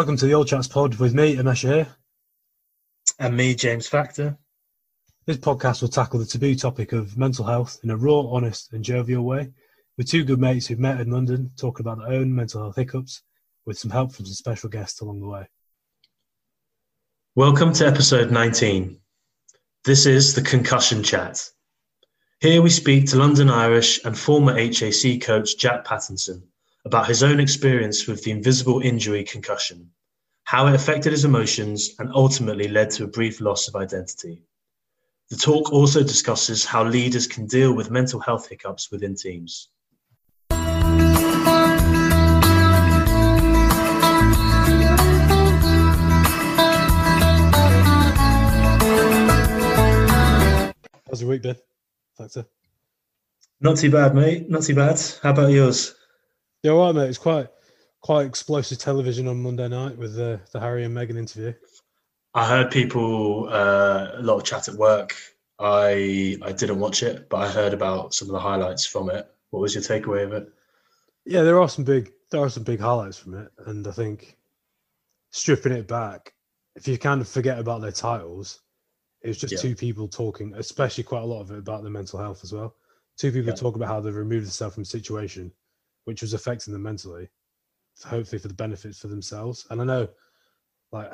Welcome to the Old Chats Pod with me, Amesha here. And me, James Factor. This podcast will tackle the taboo topic of mental health in a raw, honest, and jovial way, with two good mates who've met in London talking about their own mental health hiccups, with some help from some special guests along the way. Welcome to episode 19. This is the Concussion Chat. Here we speak to London Irish and former HAC coach Jack Pattinson about his own experience with the invisible injury concussion, how it affected his emotions, and ultimately led to a brief loss of identity. The talk also discusses how leaders can deal with mental health hiccups within teams. How's your week been, Factor? Not too bad, mate. Not too bad. How about yours? Yeah, right, mate. It's quite quite explosive television on Monday night with the, the Harry and Meghan interview. I heard people uh, a lot of chat at work. I I didn't watch it, but I heard about some of the highlights from it. What was your takeaway of it? Yeah, there are some big there are some big highlights from it, and I think stripping it back, if you kind of forget about their titles, it was just Yeah. two people talking, especially quite a lot of it about their mental health as well. Two people Yeah. talk about how they've removed themselves from a situation which was affecting them mentally, hopefully for the benefits for themselves. And I know, like,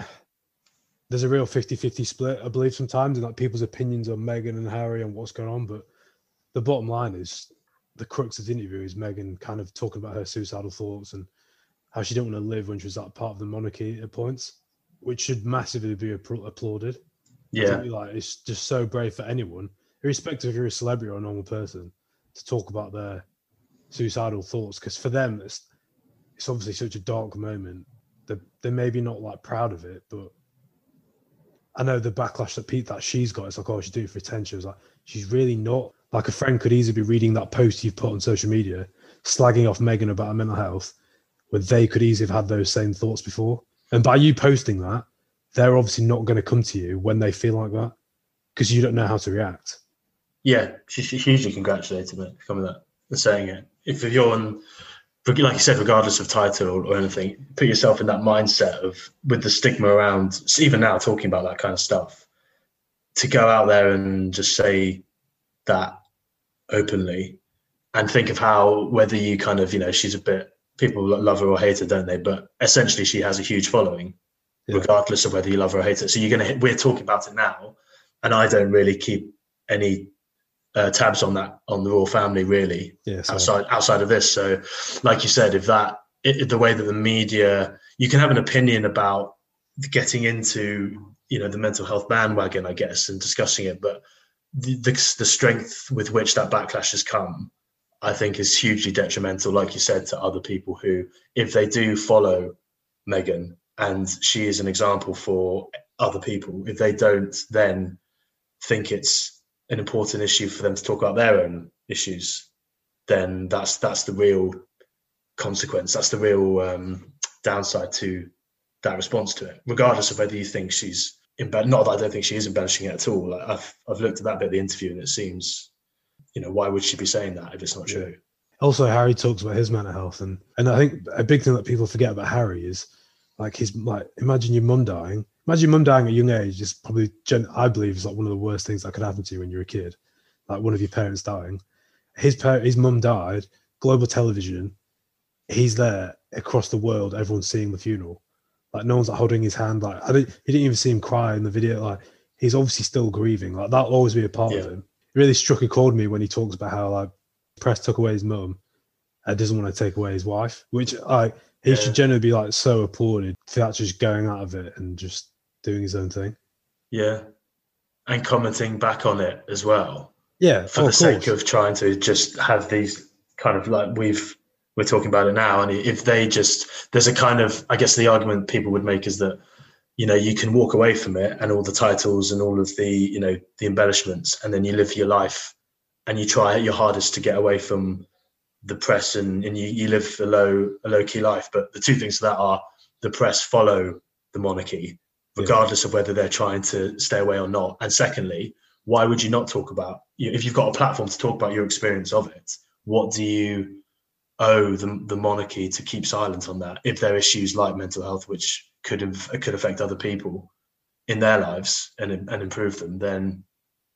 there's a real 50-50 split, I believe, sometimes in like people's opinions on Meghan and Harry and what's going on. But the bottom line is the crux of the interview is Meghan kind of talking about her suicidal thoughts and how she didn't want to live when she was that part of the monarchy at points, which should massively be applauded. Yeah, like it's just so brave for anyone, irrespective if you're a celebrity or a normal person, to talk about their suicidal thoughts. Because for them, it's it's obviously such a dark moment. They're, they're maybe not like proud of it, but I know the backlash that Pete that she's got. It's like, oh, she's doing it for attention. It's like she's really not. Like a friend could easily be reading that post you've put on social media, slagging off Meghan about her mental health, where they could easily have had those same thoughts before. And by you posting that, they're obviously not going to come to you when they feel like that because you don't know how to react. yeah. She, she hugely congratulated me for coming that and saying it. If you're on, like you said, regardless of title or anything, put yourself in that mindset of with the stigma around. Even now, talking about that kind of stuff, to go out there and just say that openly, and think of how whether you kind of you know she's a bit people love her or hate her, don't they? But essentially, she has a huge following, Yeah. regardless of whether you love her or hate her. So you're gonna we're talking about it now, and I don't really keep any uh, tabs on that on the royal family really Yeah. So, outside outside of this. So, like you said, if that it, the way that the media, you can have an opinion about getting into you know the mental health bandwagon, I guess, and discussing it, but the, the the strength with which that backlash has come, I think, is hugely detrimental. Like you said, to other people who, if they do follow Meghan, and she is an example for other people, if they don't then think it's an important issue for them to talk about their own issues, then that's that's the real consequence. That's the real um, downside to that response to it, regardless of whether you think she's embell- not that I don't think she is embellishing it at all. Like I've I've looked at that bit of the interview and it seems, you know, why would she be saying that if it's not true? also, Harry talks about his mental health, and and I think a big thing that people forget about Harry is like his like imagine your mum dying. Imagine mum dying at a young age is probably gen- I believe is like one of the worst things that could happen to you when you're a kid, like one of your parents dying. His par- his mum died. Global television. He's there across the world. Everyone's seeing the funeral. Like no one's like holding his hand. Like I didn't. You didn't even see him cry in the video. Like he's obviously still grieving. Like that'll always be a part of him. It really struck a chord with me when he talks about how like press took away his mum and doesn't want to take away his wife, which I he Yeah. should generally be like so applauded for actually just going out of it and just doing his own thing. Yeah, and commenting back on it as well. Yeah, for oh, the of sake of trying to just have these kind of like we've we're talking about it now. And if they just there's a kind of i guess the argument people would make is that you know you can walk away from it and all the titles and all of the you know the embellishments and then you live your life and you try your hardest to get away from the press and, and you, you live a low a low key life. But the two things to that are the press follow the monarchy Yeah. regardless of whether they're trying to stay away or not and secondly why would you not talk about you if you've got a platform to talk about your experience of it what do you owe the, the monarchy to keep silent on that if there are issues like mental health which could could affect other people in their lives and and improve them, then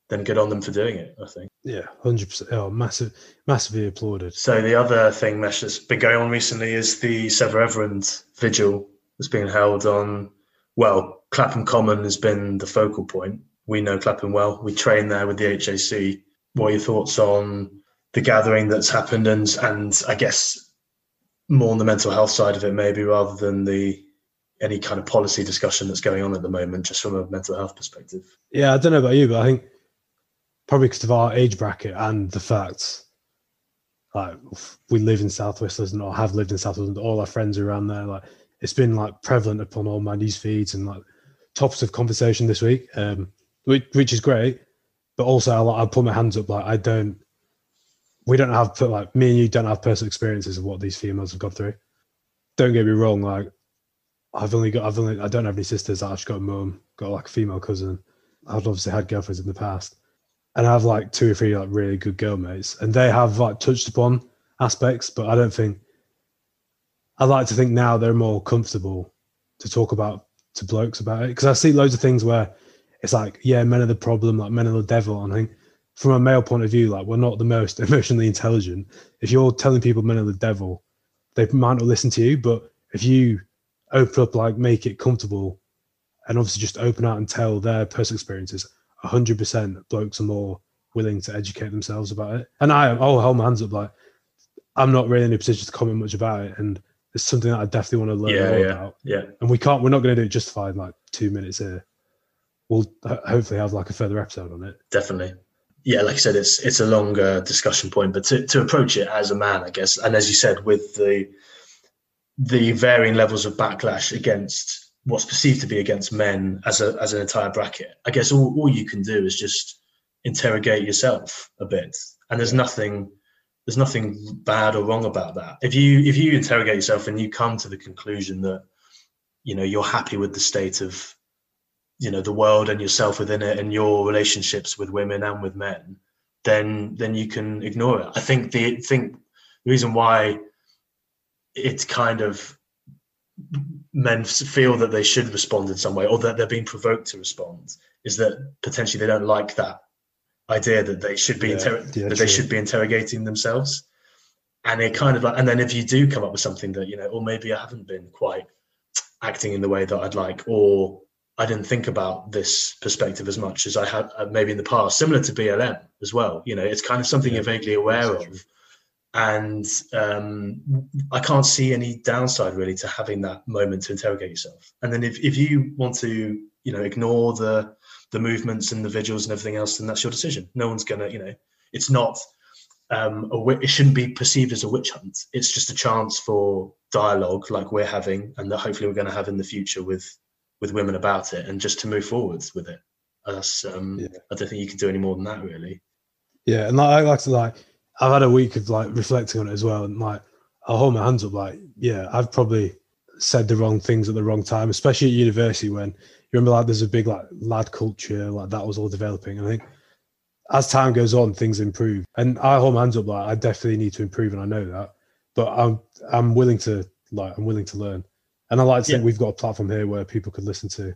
then good on them for doing it. I think. Yeah, hundred percent. Oh, massive, massively applauded. So the other thing, Mesh, that's been going on recently is the Sarah Everard vigil that's being held on. Well, Clapham Common has been the focal point. We know Clapham well. We train there with the HAC. What are your thoughts on the gathering that's happened, and and I guess more on the mental health side of it, maybe rather than the any kind of policy discussion that's going on at the moment, just from a mental health perspective. Yeah, I don't know about you, but I think probably because of our age bracket and the fact like we live in South Southwest London or have lived in South London, all our friends are around there. Like it's been like prevalent upon all my news feeds and like topics of conversation this week, um, which, which is great. But also, I, I put my hands up. Like I don't, we don't have like me and you don't have personal experiences of what these females have gone through. Don't get me wrong. Like I've only got, I've only, I don't have any sisters. I've just got a mum, got like a female cousin. I've obviously had girlfriends in the past and I have like two or three like really good girl mates, and they have like touched upon aspects, but I don't think I like to think now they're more comfortable to talk about to blokes about it because I see loads of things where it's like, yeah, men are the problem, like men are the devil, and I think from a male point of view, like we're not the most emotionally intelligent. If you're telling people men are the devil, they might not listen to you, but if you open up, like make it comfortable, and obviously just open out and tell their personal experiences, 100% blokes are more willing to educate themselves about it. And I I'll hold my hands up, like, I'm not really in a position to comment much about it. And it's something that I definitely want to learn yeah, more yeah, about. Yeah. And we can't, we're not going to do it just justified like two minutes here. We'll hopefully have like a further episode on it. Definitely. Yeah, like I said, it's it's a longer discussion point, but to, to approach it as a man, I guess, and as you said, with the the varying levels of backlash against what's perceived to be against men as a as an entire bracket. I guess all, all you can do is just interrogate yourself a bit. And there's nothing there's nothing bad or wrong about that. If you if you interrogate yourself and you come to the conclusion that you know you're happy with the state of you know the world and yourself within it and your relationships with women and with men, then then you can ignore it. I think the think the reason why it's kind of men feel that they should respond in some way or that they're being provoked to respond is that potentially they don't like that idea that they should be yeah, inter- yeah, that true. they should be interrogating themselves and it kind of like and then if you do come up with something that you know or maybe i haven't been quite acting in the way that i'd like or i didn't think about this perspective as much as i had uh, maybe in the past similar to blm as well you know it's kind of something yeah, you're vaguely aware of and um, I can't see any downside really to having that moment to interrogate yourself. And then if, if you want to, you know, ignore the the movements and the vigils and everything else, then that's your decision. No one's gonna, you know, it's not um, a, it shouldn't be perceived as a witch hunt. It's just a chance for dialogue like we're having, and that hopefully we're going to have in the future with with women about it, and just to move forwards with it. That's um, yeah. I don't think you can do any more than that, really. Yeah, and I like to like I've had a week of like reflecting on it as well, and like I'll hold my hands up. Like, yeah, I've probably said the wrong things at the wrong time, especially at university when remember like there's a big like lad culture, like that was all developing. I think as time goes on, things improve. And I hold my hands up like I definitely need to improve, and I know that. But I'm I'm willing to like I'm willing to learn. And I like to yeah. think we've got a platform here where people could listen to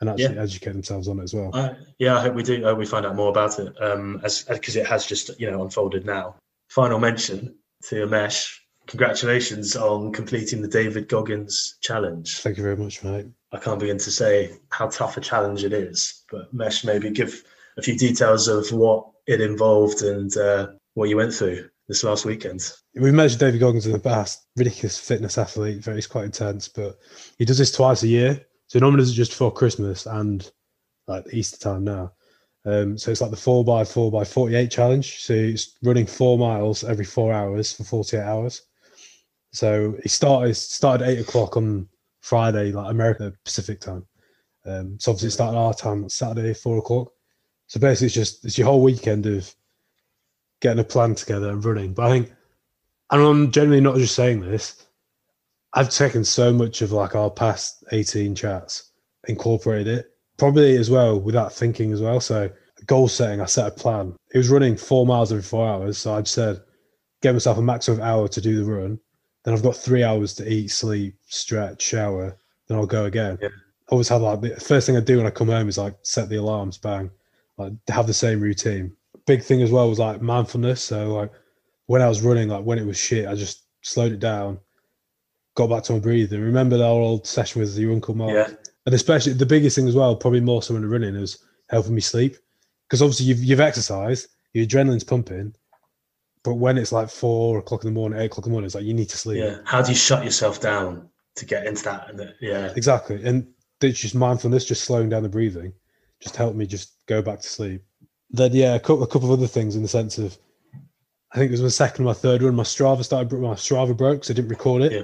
and actually yeah. educate themselves on it as well. Uh, yeah, I hope we do. I hope we find out more about it um, as because it has just you know unfolded now. Final mention to Amesh. Congratulations on completing the David Goggins challenge. Thank you very much, mate. I can't begin to say how tough a challenge it is, but Mesh, maybe give a few details of what it involved and uh, what you went through this last weekend. We've mentioned David Goggins in the past. Ridiculous fitness athlete, very quite intense, but he does this twice a year. So normally it's just for Christmas and like Easter time now. Um, so it's like the four by four by forty-eight challenge. So it's running four miles every four hours for forty-eight hours. So he started started eight o'clock on Friday, like American Pacific time. Um, so obviously started our time on Saturday, four o'clock. So basically it's just it's your whole weekend of getting a plan together and running. But I think and I'm generally not just saying this, I've taken so much of like our past 18 chats, incorporated it, probably as well without thinking as well. So goal setting, I set a plan. It was running four miles every four hours. So I'd said, get myself a maximum hour to do the run. Then I've got three hours to eat, sleep, stretch, shower. then I'll go again. Yeah. I always have like the first thing I do when I come home is like set the alarms, bang, like have the same routine. Big thing as well was like mindfulness. So like when I was running, like when it was shit, I just slowed it down, got back to my breathing. Remember that old session with your uncle Mark, Yeah. and especially the biggest thing as well, probably more so when running, is helping me sleep because obviously you've you've exercised, your adrenaline's pumping, but when it's like four o'clock in the morning, eight o'clock in the morning, it's like you need to sleep. Yeah. How do you shut yourself down to get into that? Uh, yeah. Exactly. And it's just mindfulness, just slowing down the breathing, just helped me just go back to sleep. Then, yeah, a couple, a couple of other things in the sense of, I think it was my second or my third one. My Strava started, my Strava broke, so I didn't record it. Yeah.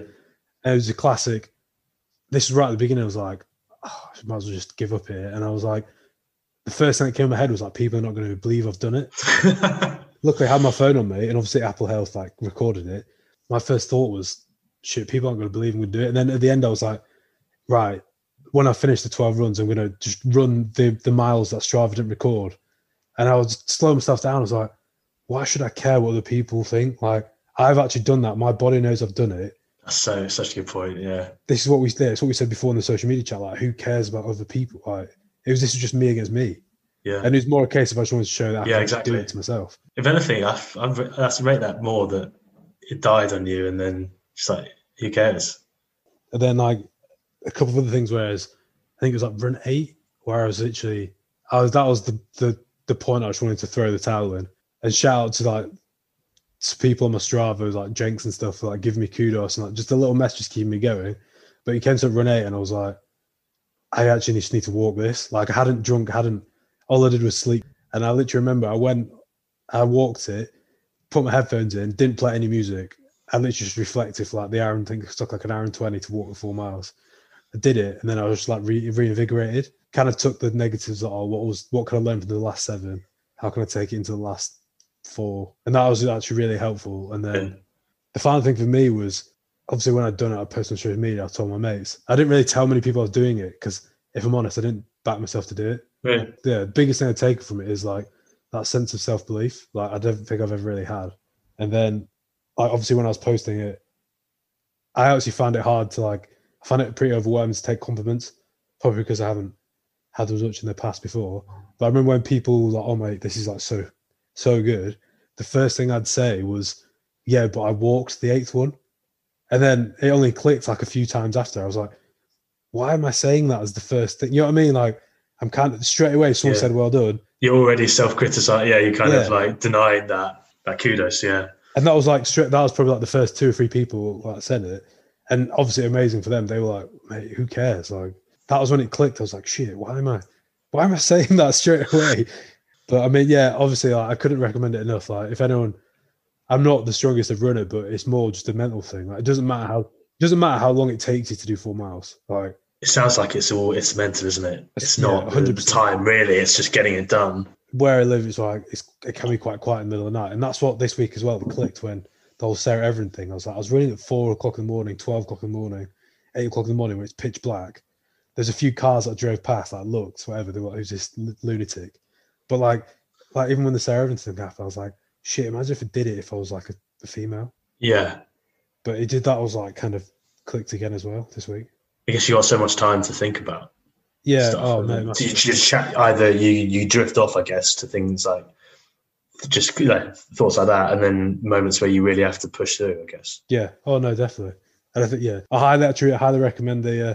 And it was a classic. This was right at the beginning. I was like, oh, I might as well just give up here. And I was like, the first thing that came in my head was like, people are not going to believe I've done it. Luckily, I had my phone on me, and obviously Apple Health like recorded it. My first thought was, shit, people aren't going to believe I'm going to do it. And then at the end, I was like, right, when I finish the 12 runs, I'm going to just run the, the miles that Strava didn't record. And I was slow myself down. I was like, why should I care what other people think? Like, I've actually done that. My body knows I've done it. That's so such a good point. Yeah. This is what we did. It's what we said before in the social media chat. Like, who cares about other people? Like, it was this is just me against me. Yeah. And it's more a case of I just wanted to show that Yeah, exactly. do it to myself. if anything, I've, I've that's rate that more that it died on you, and then just like who cares? And then like a couple of other things, whereas I think it was like run eight, where I was literally I was that was the the the point I just wanted to throw the towel in. And shout out to like to people on my Strava, like Jenks and stuff, for, like giving me kudos and like just a little message keeping me going. But he came to run eight and I was like, I actually just need to walk this. Like I hadn't drunk, hadn't all I did was sleep. And I literally remember I went, I walked it, put my headphones in, didn't play any music. I literally just reflected like the hour and think it took like an hour and 20 to walk the four miles. I did it and then I was just like re- reinvigorated. Kind of took the negatives that oh, what was what could I learn from the last seven? How can I take it into the last four? And that was actually really helpful. And then Yeah. the final thing for me was obviously when I'd done it, on social media, I told my mates. I didn't really tell many people I was doing it because if I'm honest, I didn't back myself to do it. Yeah. Yeah, the biggest thing I take from it is like that sense of self belief. Like I don't think I've ever really had. And then like obviously when I was posting it, I actually found it hard to like I found it pretty overwhelming to take compliments, probably because I haven't had as much in the past before. But I remember when people were like, "Oh mate, this is like so so good," the first thing I'd say was, "Yeah, but I walked the eighth one," and then it only clicked like a few times after. I was like, "Why am I saying that as the first thing?" You know what I mean? Like I'm kind of straight away. Someone Yeah. said, "Well done," You're already self-criticizing. Yeah, you kind of like denied that that kudos. Yeah. and that was like straight. That was probably like the first two or three people that said it, and obviously amazing for them. They were like, "Mate, who cares?" Like that was when it clicked. I was like, "Shit, why am I, why am I saying that straight away?" but I mean, yeah, obviously, like, I couldn't recommend it enough. Like, if anyone, I'm not the strongest of runner, but it's more just a mental thing. Like, it doesn't matter how, it doesn't matter how long it takes you to do four miles. Like, It sounds like it's all it's mental, isn't it? It's Yeah, not the 100%. time really. It's just getting it done. where I live, it's like it's, it can be quite quiet in the middle of the night, and that's what this week as well clicked when the whole Sarah Everard thing. I was like, I was running at four o'clock in the morning, twelve o'clock in the morning, eight o'clock in the morning when it's pitch black. There's a few cars that drove past, like looked, whatever. They were who's this lunatic? But like, like even when the Sarah Everard thing happened, I was like, shit. Imagine if it did it if I was like a, a female. Yeah. But it did that. I was like kind of clicked again as well this week. I guess you got so much time to think about. Yeah. stuff. oh no. massive. you just chat, either you you drift off, I guess, to things like just like thoughts like that, and then moments where you really have to push through. I guess. Yeah. Oh no, definitely. And I think yeah, I highly actually I highly recommend the uh,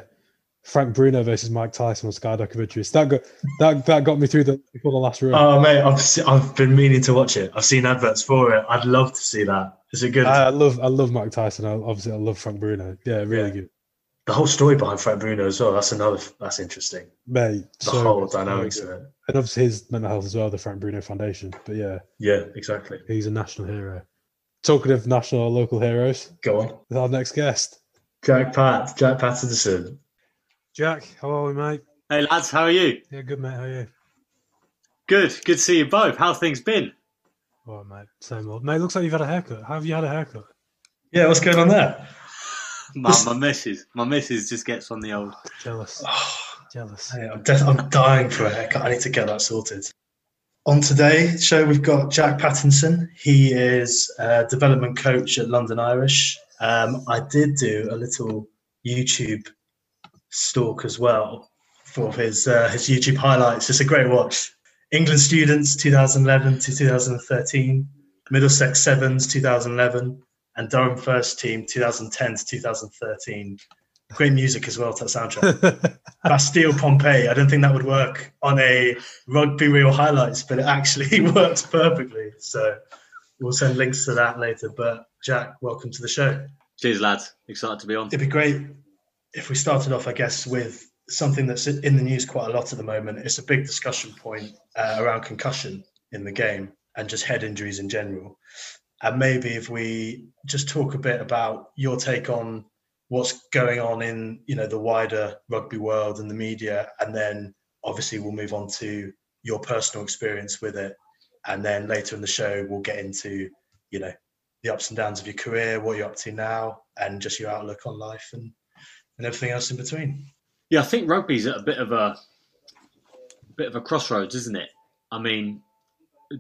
Frank Bruno versus Mike Tyson on Sky documentaries. That got that that got me through the before the last run. Oh mate, I've se- I've been meaning to watch it. I've seen adverts for it. I'd love to see that. Is it good? I, I love I love Mike Tyson. I, obviously, I love Frank Bruno. Yeah, really Yeah. good, the whole story behind Frank Bruno as well. That's another. That's interesting. mate. The so whole dynamics of it. and obviously his mental health as well. The Frank Bruno Foundation. But yeah, Yeah, exactly. he's a national hero. Talking of national or local heroes, Go on, with our next guest, Jack Pat, Jack Patterson. Jack. How are we, mate? Hey lads, how are you? Yeah, good, mate. How are you? Good, good to see you both. How things been? All right, mate. Same old. Mate, looks like you've had a haircut. How have you had a haircut? Yeah, what's going on there? My, my missus, my missus just gets on the old. Jealous. Oh, Jealous. Hey, I'm, de- I'm dying for a haircut. I need to get that sorted. On today's show, we've got Jack Pattinson. He is a development coach at London Irish. Um, I did do a little YouTube stalk as well for his uh, his YouTube highlights. It's a great watch. England students 2011 to 2013, Middlesex Sevens 2011, and Durham First Team 2010 to 2013. Great music as well to that soundtrack. Bastille Pompeii. I don't think that would work on a rugby reel highlights, but it actually works perfectly. So we'll send links to that later. But Jack, welcome to the show. Cheers, lads. Excited to be on. It'd be great if we started off, I guess, with something that's in the news quite a lot at the moment. It's a big discussion point uh, around concussion in the game and just head injuries in general. And maybe if we just talk a bit about your take on what's going on in you know the wider rugby world and the media, and then obviously we'll move on to your personal experience with it, and then later in the show we'll get into you know the ups and downs of your career, what you're up to now, and just your outlook on life and and everything else in between. Yeah, I think rugby's at a bit of a, a bit of a crossroads, isn't it? I mean,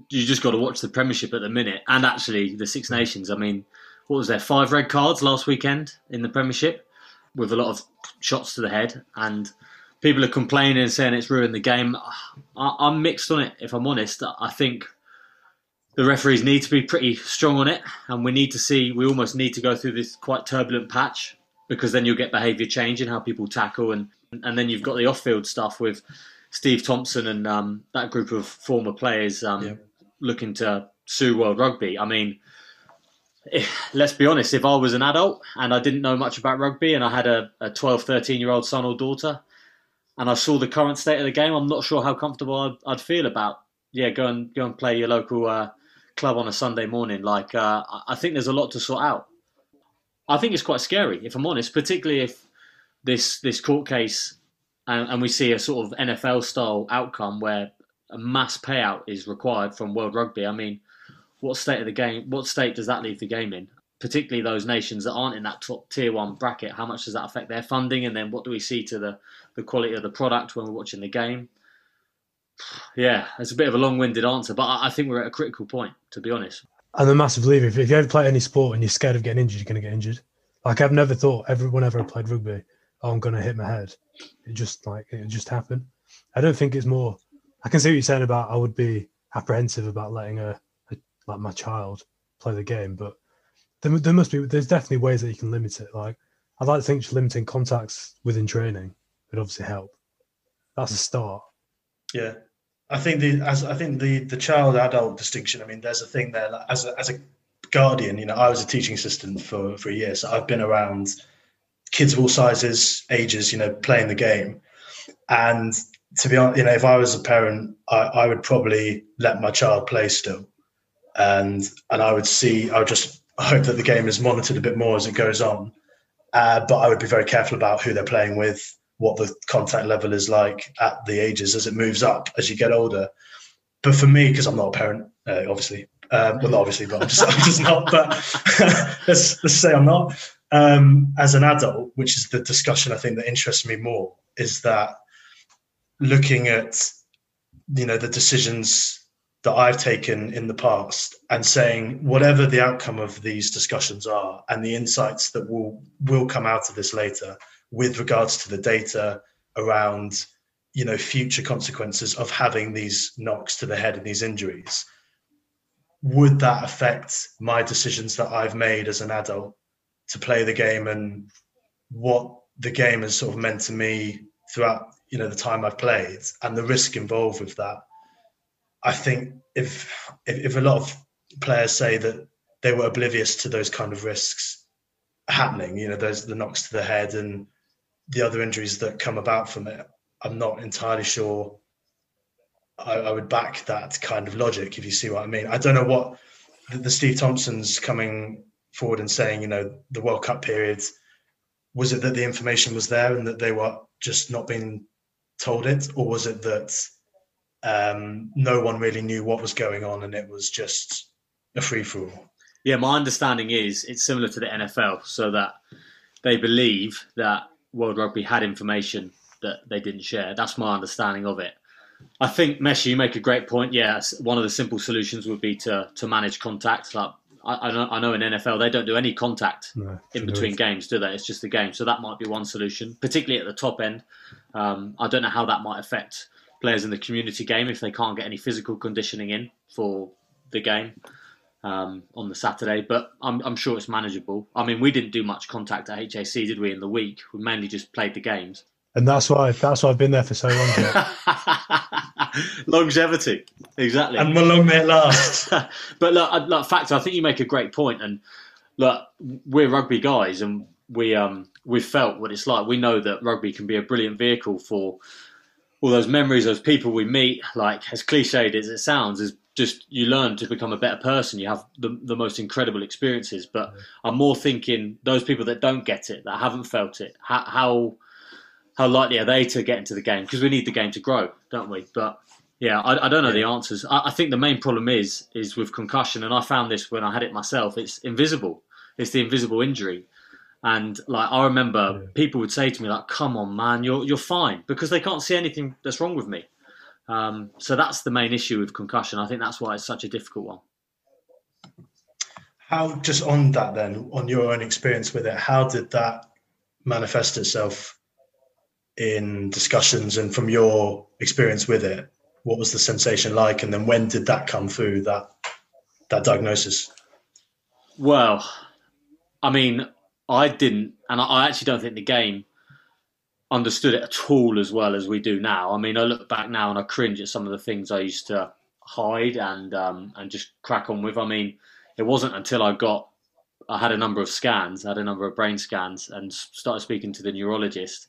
you just got to watch the Premiership at the minute, and actually the Six Nations. I mean, what was there? Five red cards last weekend in the Premiership, with a lot of shots to the head, and people are complaining and saying it's ruined the game. I, I'm mixed on it, if I'm honest. I think the referees need to be pretty strong on it, and we need to see. We almost need to go through this quite turbulent patch because then you'll get behaviour change in how people tackle, and and then you've got the off-field stuff with Steve Thompson and um, that group of former players um, yeah. looking to sue World Rugby. I mean, if, eh, let's be honest, if I was an adult and I didn't know much about rugby and I had a, a 12, 13 year old son or daughter and I saw the current state of the game, I'm not sure how comfortable I'd, I'd feel about, yeah, go and go and play your local uh, club on a Sunday morning. Like, uh, I think there's a lot to sort out. I think it's quite scary, if I'm honest, particularly if this this court case and, and we see a sort of NFL style outcome where a mass payout is required from World Rugby. I mean, what state of the game? What state does that leave the game in? Particularly those nations that aren't in that top tier one bracket. How much does that affect their funding? And then what do we see to the the quality of the product when we're watching the game? Yeah, it's a bit of a long-winded answer, but I, I think we're at a critical point, to be honest. I'm a massive believer. If you ever play any sport and you're scared of getting injured, you're going to get injured. Like I've never thought, everyone ever whenever I played rugby, oh, I'm going to hit my head. It just like it just happened. I don't think it's more. I can see what you're saying about I would be apprehensive about letting a, a like my child play the game, but there, there must be there's definitely ways that you can limit it. Like I'd like to think just limiting contacts within training would obviously help. That's a hmm. start. Yeah, I think the as I think the the child adult distinction. I mean, there's a thing there. Like, as a, as a guardian, you know, I was a teaching assistant for for a year, so I've been around kids of all sizes, ages, you know, playing the game. And to be honest, you know, if I was a parent, I, I would probably let my child play still, and and I would see, I would just hope that the game is monitored a bit more as it goes on. Uh, but I would be very careful about who they're playing with, what the contact level is like at the ages as it moves up as you get older. But for me, because I'm not a parent, uh, obviously, um, well, obviously, but I'm just, I'm just not. But let's let's say I'm not um, as an adult, which is the discussion I think that interests me more, is that looking at you know the decisions that I've taken in the past and saying whatever the outcome of these discussions are and the insights that will will come out of this later with regards to the data around you know future consequences of having these knocks to the head and these injuries would that affect my decisions that I've made as an adult to play the game and what the game has sort of meant to me throughout you know the time I've played and the risk involved with that. I think if if, if a lot of players say that they were oblivious to those kind of risks happening, you know, those the knocks to the head and the other injuries that come about from it, I'm not entirely sure I, I would back that kind of logic, if you see what I mean. I don't know what the, the Steve Thompson's coming forward and saying, you know, the World Cup period, was it that the information was there and that they were just not being told it, or was it that um, no one really knew what was going on and it was just a free for all? Yeah, my understanding is it's similar to the NFL, so that they believe that World Rugby had information that they didn't share. That's my understanding of it. I think Messi, you make a great point. Yes, one of the simple solutions would be to to manage contact, like I, I, know, I know in NFL they don't do any contact No, in between games, do they? It's just the game. So that might be one solution, particularly at the top end. Um, I don't know how that might affect players in the community game if they can't get any physical conditioning in for the game um, on the Saturday, but I'm, I'm sure it's manageable. I mean, we didn't do much contact at HAC, did we, in the week? We mainly just played the games. And that's why that's why I've been there for so long. Longevity, exactly. And how long may it last? but look, look, factor. I think you make a great point, and look, we're rugby guys, and we um we've felt what it's like. We know that rugby can be a brilliant vehicle for all those memories, those people we meet. Like as cliched as it sounds, is just you learn to become a better person. You have the the most incredible experiences. But I'm more thinking those people that don't get it, that haven't felt it, how how, how likely are they to get into the game? Because we need the game to grow, don't we? But yeah, I, I don't know the answers. I, I think the main problem is is with concussion, and I found this when I had it myself. It's invisible. It's the invisible injury, and like I remember, Yeah. people would say to me like, "Come on, man, you're you're fine," because they can't see anything that's wrong with me. Um, so that's the main issue with concussion. I think that's why it's such a difficult one. How just on that then, on your own experience with it, how did that manifest itself in discussions and from your experience with it? What was the sensation like, and then when did that come through that that diagnosis? Well, I mean, I didn't, and I- actually don't think the game understood it at all as well as we do now. I mean, I look back now and I cringe at some of the things I used to hide and um, and just crack on with. I mean, it wasn't until I got, I had a number of scans, I had a number of brain scans, and started speaking to the neurologist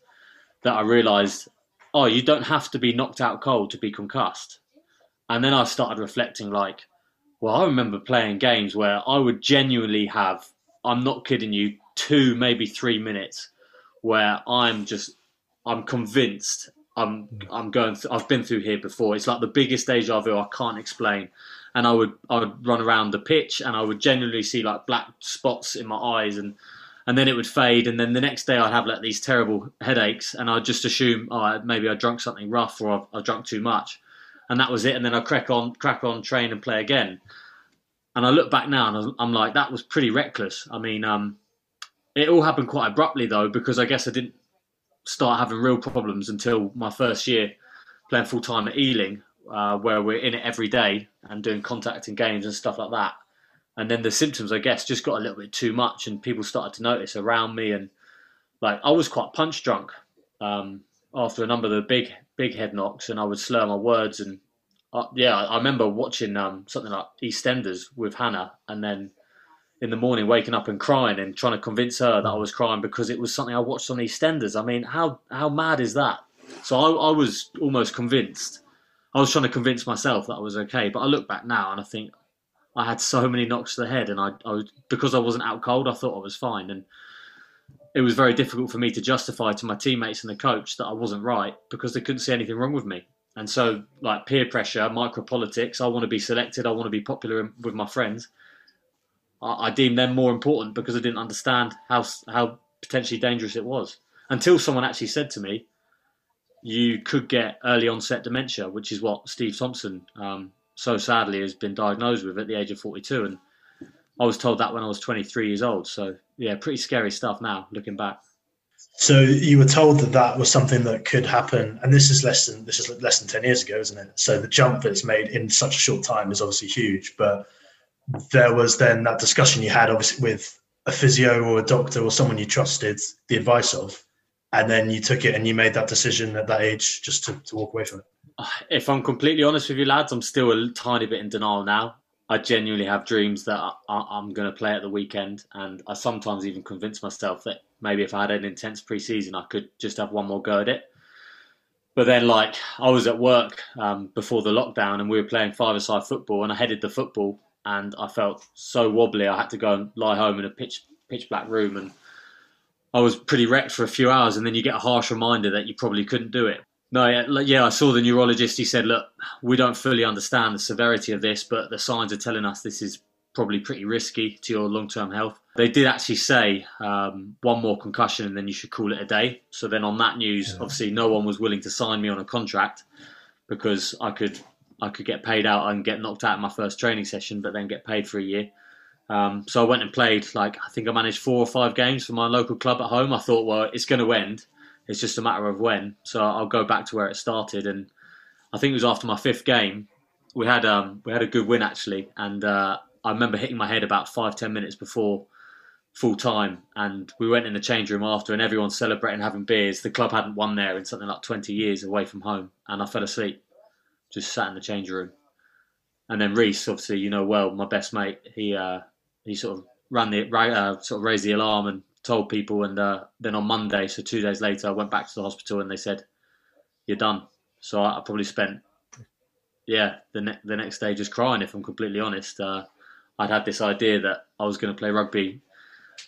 that I realised, oh, you don't have to be knocked out cold to be concussed. And then I started reflecting, like, well, I remember playing games where I would genuinely have, I'm not kidding you, two, maybe three minutes where I'm just, I'm convinced I'm, I'm going, th- I've been through here before. It's like the biggest deja vu I can't explain. And I would, I would run around the pitch and I would genuinely see like black spots in my eyes and, and then it would fade. And then the next day I'd have like these terrible headaches and I'd just assume, oh, maybe I drunk something rough or I've, I drunk too much. And that was it. And then I crack on, crack on, train and play again. And I look back now and I'm- like, that was pretty reckless. I mean, um, it all happened quite abruptly though, because I guess I didn't start having real problems until my first year playing full time at Ealing, uh, where we're in it every day and doing contact in games and stuff like that. And then the symptoms, I guess, just got a little bit too much, and people started to notice around me. And like, I was quite punch drunk um, after a number of the big, big head knocks, and I would slur my words. And uh, yeah, I remember watching um, something like EastEnders with Hannah, and then in the morning waking up and crying and trying to convince her that I was crying because it was something I watched on EastEnders. I mean, how how mad is that? So I, I was almost convinced. I was trying to convince myself that I was okay, but I look back now and I think I had so many knocks to the head, and I, I was, because I wasn't out cold, I thought I was fine, and it was very difficult for me to justify to my teammates and the coach that I wasn't right because they couldn't see anything wrong with me. And so, like peer pressure, micro politics, I want to be selected, I want to be popular with my friends. I, I deemed them more important because I didn't understand how how potentially dangerous it was until someone actually said to me, "You could get early onset dementia," which is what Steve Thompson um, so sadly has been diagnosed with at the age of 42, and I was told that when I was 23 years old. So yeah, pretty scary stuff now looking back. So you were told that that was something that could happen, and this is less than this is less than ten years ago, isn't it? So the jump that's made in such a short time is obviously huge. But there was then that discussion you had, obviously, with a physio or a doctor or someone you trusted the advice of, and then you took it and you made that decision at that age just to, to walk away from it. If I'm completely honest with you, lads, I'm still a tiny bit in denial now. I genuinely have dreams that I, I'm going to play at the weekend, and I sometimes even convince myself that maybe if I had an intense pre-season, I could just have one more go at it. But then, like, I was at work um, before the lockdown, and we were playing five-a-side football, and I headed the football, and I felt so wobbly. I had to go and lie home in a pitch pitch black room, and I was pretty wrecked for a few hours. And then you get a harsh reminder that you probably couldn't do it. No, yeah, yeah, I saw the neurologist. He said, "Look, we don't fully understand the severity of this, but the signs are telling us this is probably pretty risky to your long-term health." They did actually say um, one more concussion, and then you should call it a day. So then, on that news, Yeah. obviously, no one was willing to sign me on a contract because I could I could get paid out and get knocked out in my first training session, but then get paid for a year. Um, so I went and played. Like I think I managed four or five games for my local club at home. I thought, well, it's going to end. It's just a matter of when. So I'll go back to where it started. And I think it was after my fifth game. We had um, we had a good win actually, and uh, I remember hitting my head about five ten minutes before full time, and we went in the change room after, and everyone's celebrating having beers. The club hadn't won there in something like twenty years away from home, and I fell asleep, just sat in the change room. And then Reese, obviously, you know well, my best mate, he uh, he sort of ran the uh, sort of raised the alarm and told people. And uh, then on Monday, so two days later, I went back to the hospital and they said, "You're done." So I, I probably spent, yeah, the ne- the next day just crying. If I'm completely honest, uh, I'd had this idea that I was going to play rugby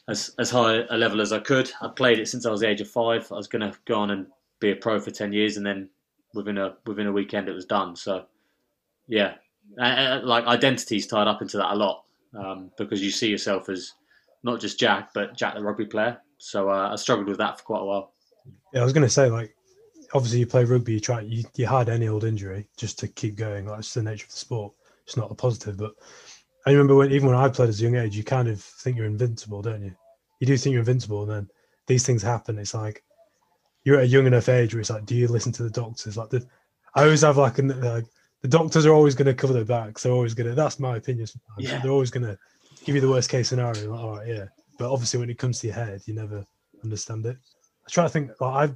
as as high a level as I could. I'd played it since I was the age of five. I was going to go on and be a pro for ten years, and then within a within a weekend, it was done. So, yeah, like identity's tied up into that a lot um, because you see yourself as not just Jack, but Jack the rugby player. So uh, I struggled with that for quite a while. Yeah, I was going to say like, obviously you play rugby, you try you, you hide any old injury just to keep going. Like it's the nature of the sport. It's not a positive, but I remember when even when I played as a young age, you kind of think you're invincible, don't you? You do think you're invincible, and then these things happen. It's like you're at a young enough age where it's like, do you listen to the doctors? Like the, I always have like, an, like the doctors are always going to cover their backs. They're always going to. That's my opinion. Yeah. They're always going to give you the worst case scenario. Like, all right, yeah. But obviously, when it comes to your head, you never understand it. I try to think. Like, I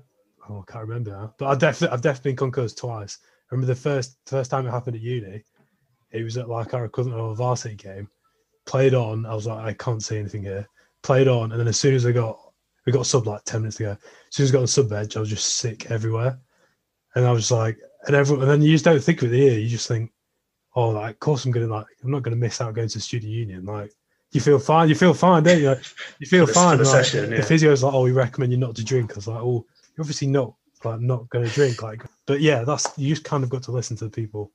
oh, I can't remember now, but I definitely I've definitely been concussed twice. I remember the first first time it happened at uni. It was at like our equivalent of a varsity game. Played on. I was like, I can't see anything here. Played on, and then as soon as I got we got sub like ten minutes ago. As soon as I got on sub bench, I was just sick everywhere, and I was like, and everyone, and then you just don't think of it here. You just think, oh, like, of course I'm gonna like, I'm not gonna miss out going to the student union. Like, you feel fine. You feel fine, don't you? Like, you feel the, fine. The, like, session, yeah. the physio's like, oh, we recommend you not to drink. I was like, oh, you're obviously not like not going to drink. Like, but yeah, that's you just kind of got to listen to the people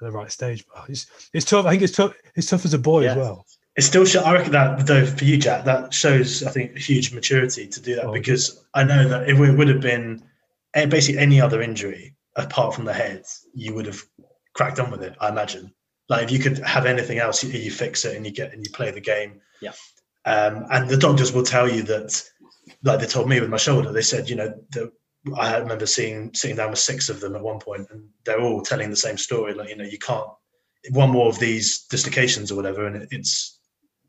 at the right stage. But it's it's tough. I think it's tough. It's tough as a boy yeah. as well. It's still. I reckon that though for you, Jack, that shows I think huge maturity to do that oh, because I know that if it would have been eh, basically any other injury, apart from the head, you would have cracked on with it. I imagine. Like if you could have anything else, you, you fix it and you get and you play the game. Yeah. Um, and the doctors will tell you that, like they told me with my shoulder, they said, you know, the, I remember seeing sitting down with six of them at one point, and they're all telling the same story. Like you know, you can't one more of these dislocations or whatever, and it, it's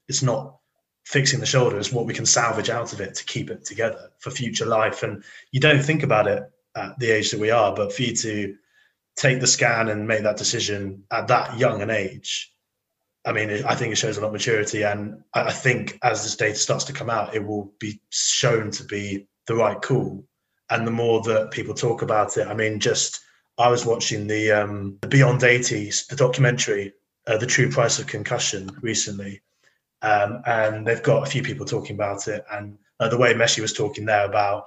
it's not fixing the shoulder; it's what we can salvage out of it to keep it together for future life. And you don't think about it at the age that we are, but for you to take the scan and make that decision at that young an age, I mean, I think it shows a lot of maturity. And I think as this data starts to come out, it will be shown to be the right call. And the more that people talk about it, I mean, just I was watching the, um, the Beyond 80s, the documentary, uh, The True Price of Concussion, recently. Um, and they've got a few people talking about it. And uh, the way Messi was talking there about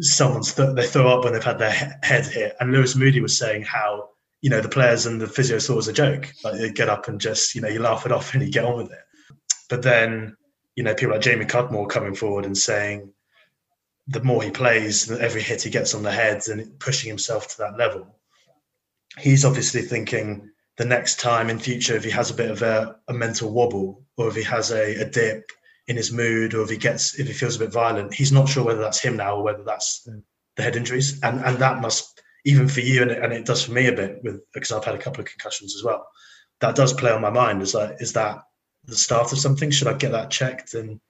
someone's th- they throw up when they've had their he- head hit. And Lewis Moody was saying how you know the players and the physios saw it was a joke. Like they get up and just you know you laugh it off and you get on with it. But then you know people like Jamie Cudmore coming forward and saying the more he plays, every hit he gets on the head and pushing himself to that level. He's obviously thinking the next time in future if he has a bit of a, a mental wobble or if he has a, a dip in his mood or if he gets if he feels a bit violent he's not sure whether that's him now or whether that's the head injuries. And and that must even for you and it, and it does for me a bit with because i've had a couple of concussions as well that does play on my mind. Is like is that the start of something? Should i get that checked? And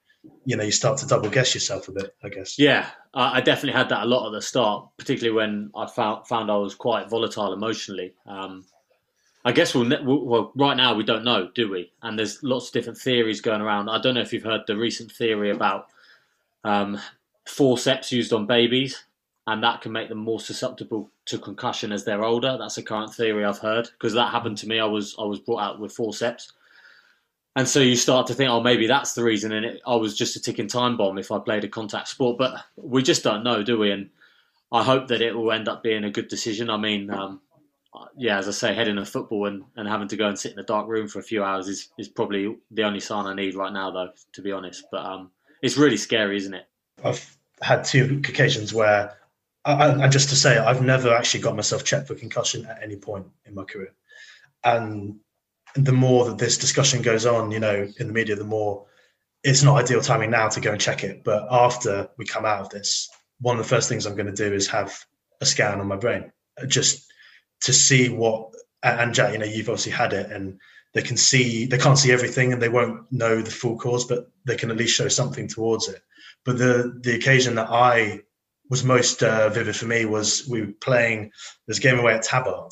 you know you start to double guess yourself a bit i guess. Yeah i definitely had that a lot at the start particularly when i found found i was quite volatile emotionally. Um, I guess we'll, well, right now we don't know, do we? And there's lots of different theories going around. I don't know if you've heard the recent theory about um, forceps used on babies, and that can make them more susceptible to concussion as they're older. That's a current theory I've heard because that happened to me. I was I was brought out with forceps, and so you start to think, oh, maybe that's the reason. And it, I was just a ticking time bomb if I played a contact sport, but we just don't know, do we? And I hope that it will end up being a good decision. I mean. Um, yeah, as I say, heading to football and, and having to go and sit in a dark room for a few hours is, is probably the only sign I need right now, though, to be honest. But um, it's really scary, isn't it? I've had two occasions where, and just to say, I've never actually got myself checked for concussion at any point in my career. And the more that this discussion goes on, you know, in the media, the more it's not ideal timing now to go and check it. But after we come out of this, one of the first things I'm going to do is have a scan on my brain, just to see what. And Jack, you know, you've obviously had it, and they can see they can't see everything, and they won't know the full cause, but they can at least show something towards it. But the the occasion that I was most uh, vivid for me was we were playing this game away at Tabard,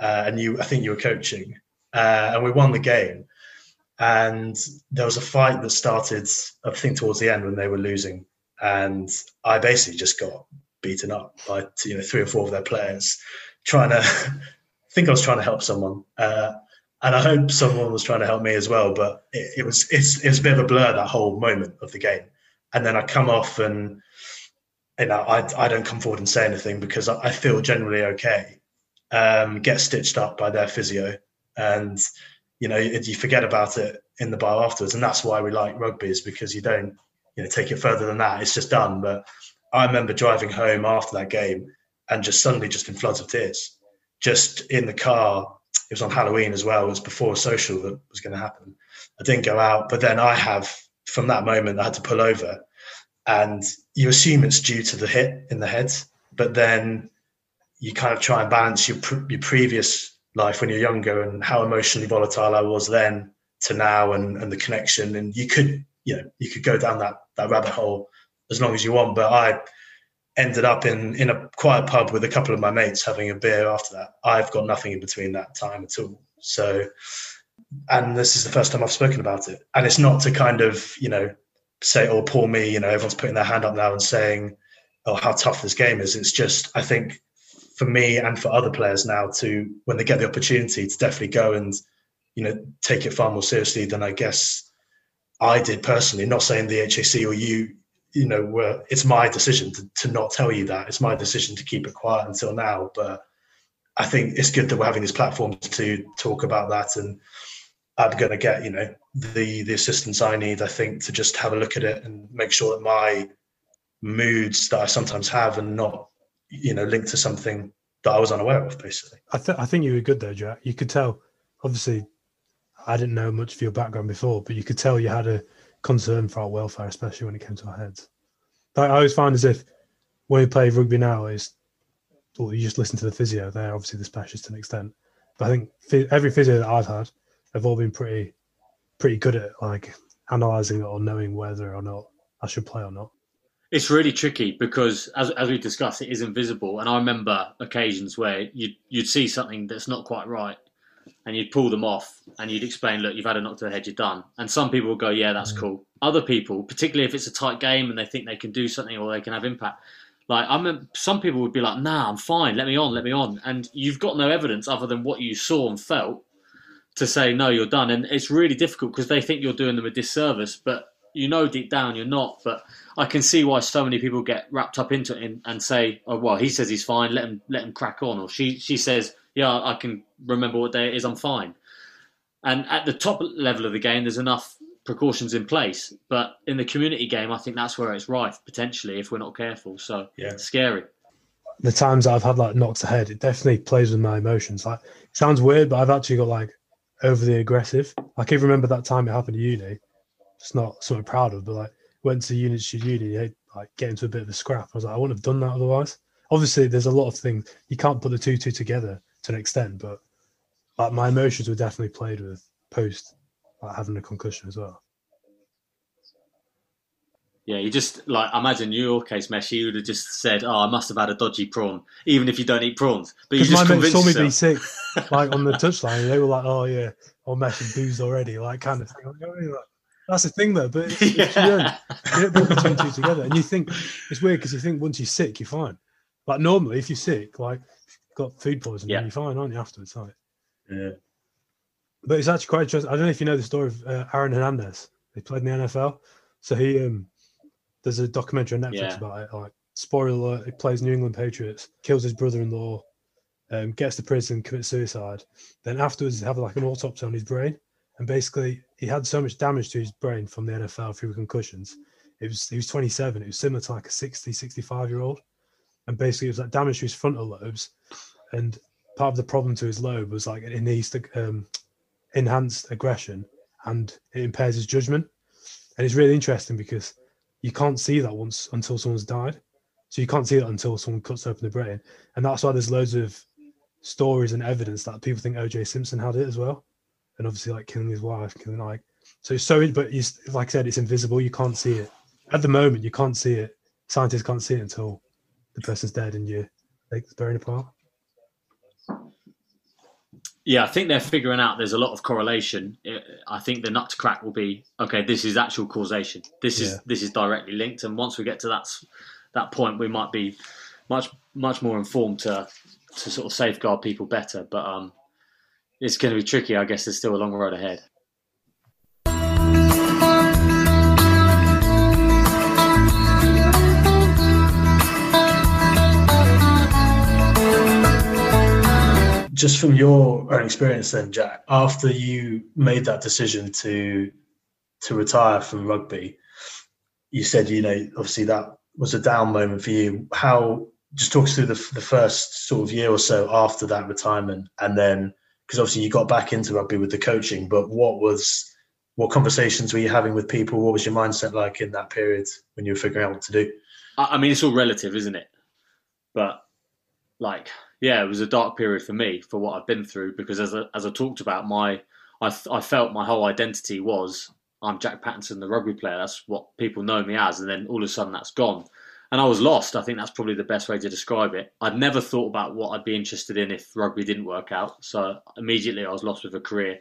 uh, and you I think you were coaching, uh, and we won the game. And there was a fight that started, I think, towards the end when they were losing, and I basically just got beaten up by you know three or four of their players, trying to. I think I was trying to help someone, uh, and I hope someone was trying to help me as well. But it, it was it's it was a bit of a blur that whole moment of the game, and then I come off and you know I I don't come forward and say anything because I, I feel generally okay. Um, get stitched up by their physio, and you know you forget about it in the bar afterwards, and that's why we like rugby is because you don't you know take it further than that. It's just done. But I remember driving home after that game and just suddenly just in floods of tears, just in the car. It was on Halloween as well. It was before a social that was going to happen. I didn't go out, but then I have from that moment I had to pull over, and you assume it's due to the hit in the head, but then you kind of try and balance your your previous life when you're younger and how emotionally volatile I was then to now and, and the connection. And you could, you know, you could go down that, that rabbit hole as long as you want. But I ended up in, in a quiet pub with a couple of my mates having a beer after that. I've got nothing in between that time at all. So, and this is the first time I've spoken about it. And it's not to kind of, you know, say, oh, poor me, you know, everyone's putting their hand up now and saying, oh, how tough this game is. It's just, I think for me and for other players now to when they get the opportunity to definitely go and you know take it far more seriously than I guess I did personally. Not saying the HAC or you you know it's my decision to, to not tell you that it's my decision to keep it quiet until now but i think it's good that we're having these platforms to talk about that and i'm going to get you know the the assistance i need i think to just have a look at it and make sure that my moods that i sometimes have and not you know, linked to something that I was unaware of, basically. I, th- I think you were good though, Jack. You could tell, obviously, I didn't know much of your background before, but you could tell you had a concern for our welfare, especially when it came to our heads. I always find as if when we play rugby now, is well, you just listen to the physio. They're obviously the specialist to an extent, but I think every physio that I've had have all been pretty, pretty good at like analysing it or knowing whether or not I should play or not. It's really tricky because, as, as we discussed, it is invisible. And I remember occasions where you'd, you'd see something that's not quite right and you'd pull them off and you'd explain, look, you've had a knock to the head, you're done. And some people would go, yeah, that's mm. cool. Other people, particularly if it's a tight game and they think they can do something or they can have impact, like I mean, some people would be like, nah, I'm fine, let me on, let me on. And you've got no evidence other than what you saw and felt to say, no, you're done. And it's really difficult because they think you're doing them a disservice, but you know deep down you're not. But I can see why so many people get wrapped up into it and, and say, "Oh well, he says he's fine. Let him let him crack on." Or she she says, "Yeah, I can remember what day it is. I'm fine." And at the top level of the game, there's enough precautions in place. But in the community game, I think that's where it's rife potentially if we're not careful. So yeah, it's scary. The times I've had like knocks ahead, it definitely plays with my emotions. Like it sounds weird, but I've actually got like overly aggressive. I can remember that time it happened to uni. It's not something proud of, but like went to uni to Uni, like get into a bit of a scrap. I was like, I wouldn't have done that otherwise. Obviously, there's a lot of things you can't put the two two together to an extent, but like my emotions were definitely played with post like having a concussion as well. Yeah, you just like imagine your case, Mesh. You would have just said, "Oh, I must have had a dodgy prawn," even if you don't eat prawns. But you just my mates saw me be sick, like on the touchline. They were like, "Oh yeah, oh Mesh and booze already," like kind of thing. Oh, like, that's the thing, though. But it's, yeah. it's, you, don't, you don't put the two together, and you think it's weird because you think once you're sick, you're fine. Like normally, if you're sick, like got food poisoning, yeah. you're fine, aren't you? Afterwards, like. Yeah. But it's actually quite interesting. I don't know if you know the story of uh, Aaron Hernandez. He played in the NFL, so he um, there's a documentary on Netflix yeah. about it. Like spoiler alert, he plays New England Patriots, kills his brother-in-law, um, gets to prison, commits suicide. Then afterwards, have like an autopsy on his brain, and basically he had so much damage to his brain from the NFL through concussions. It was he was 27. It was similar to like a 60, 65 year old, and basically it was like damage to his frontal lobes, and part of the problem to his lobe was like it needs to um, enhanced aggression and it impairs his judgment. And it's really interesting because you can't see that once until someone's died. So you can't see that until someone cuts open the brain. And that's why there's loads of stories and evidence that people think OJ Simpson had it as well. And obviously like killing his wife, killing like so it's so but he's like I said, it's invisible, you can't see it. At the moment you can't see it. Scientists can't see it until the person's dead and you like burying apart. Yeah, I think they're figuring out there's a lot of correlation. I think the nut to crack will be okay. This is actual causation. This is Yeah. this is directly linked, and once we get to that that point, we might be much much more informed to to sort of safeguard people better. But um, it's going to be tricky. I guess there's still a long road ahead. Just from your own experience then jack after you made that decision to to retire from rugby you said you know obviously that was a down moment for you. How just talk us through the, the first sort of year or so after that retirement and then because obviously you got back into rugby with the coaching but what was what conversations were you having with people? What was your mindset like in that period when you were figuring out what to do? I, I mean, it's all relative, isn't it? But like, yeah, it was a dark period for me for what I've been through because as I, as I talked about, my I, I felt my whole identity was I'm Jack Pattinson, the rugby player. That's what people know me as, and then all of a sudden that's gone, and I was lost. I think that's probably the best way to describe it. I'd never thought about what I'd be interested in if rugby didn't work out, so immediately I was lost with a career.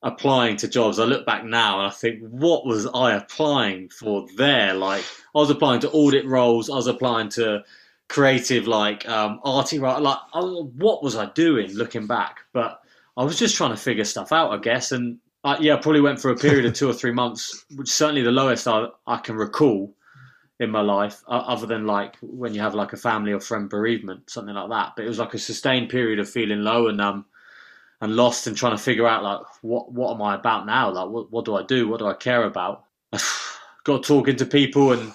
Applying to jobs, I look back now and I think, what was I applying for there? Like, I was applying to audit roles, I was applying to creative, like um, arty, right? Like, I, what was I doing looking back? But I was just trying to figure stuff out, I guess. And yeah, I probably went for a period of two or three months, which certainly the lowest I, I can recall in my life, uh, other than like when you have like a family or friend bereavement, something like that. But it was like a sustained period of feeling low and um and lost and trying to figure out like what what am I about now? Like what what do I do? What do I care about? Got talking to people and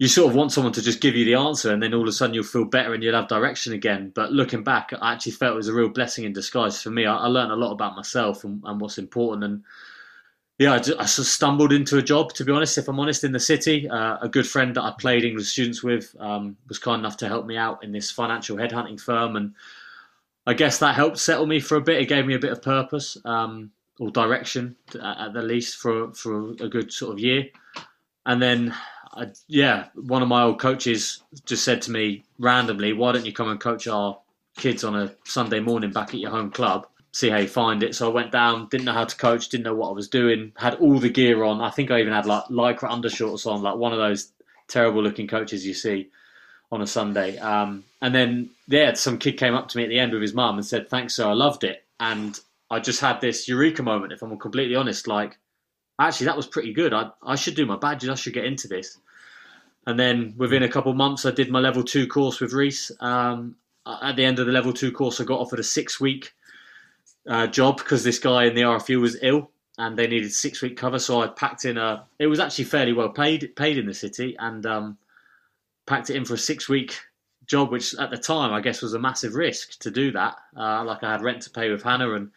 you sort of want someone to just give you the answer and then all of a sudden you'll feel better and you'll have direction again. But looking back, I actually felt it was a real blessing in disguise for me. I, I learned a lot about myself and, and what's important and yeah, I, ju- I stumbled into a job, to be honest, if I'm honest, in the city. Uh, a good friend that I played English students with um, was kind enough to help me out in this financial headhunting firm. And I guess that helped settle me for a bit. It gave me a bit of purpose um, or direction, at the least, for, for a good sort of year. And then, I, yeah, one of my old coaches just said to me randomly, why don't you come and coach our kids on a Sunday morning back at your home club? see how you find it. So I went down, didn't know how to coach, didn't know what I was doing, had all the gear on. I think I even had like lycra undershorts on, like one of those terrible looking coaches you see on a Sunday. Um, and then yeah, some kid came up to me at the end with his mum and said, "Thanks, sir, I loved it." And I just had this eureka moment. If I'm completely honest, like actually that was pretty good. I I should do my badges. I should get into this. And then within a couple months, I did my level two course with Reese. Um, at the end of the level two course, I got offered a six week uh, job because this guy in the RFU was ill and they needed six week cover. So I packed in a. It was actually fairly well paid paid in the city and um, packed it in for a six week job, which at the time I guess was a massive risk to do that. Uh, like I had rent to pay with Hannah and.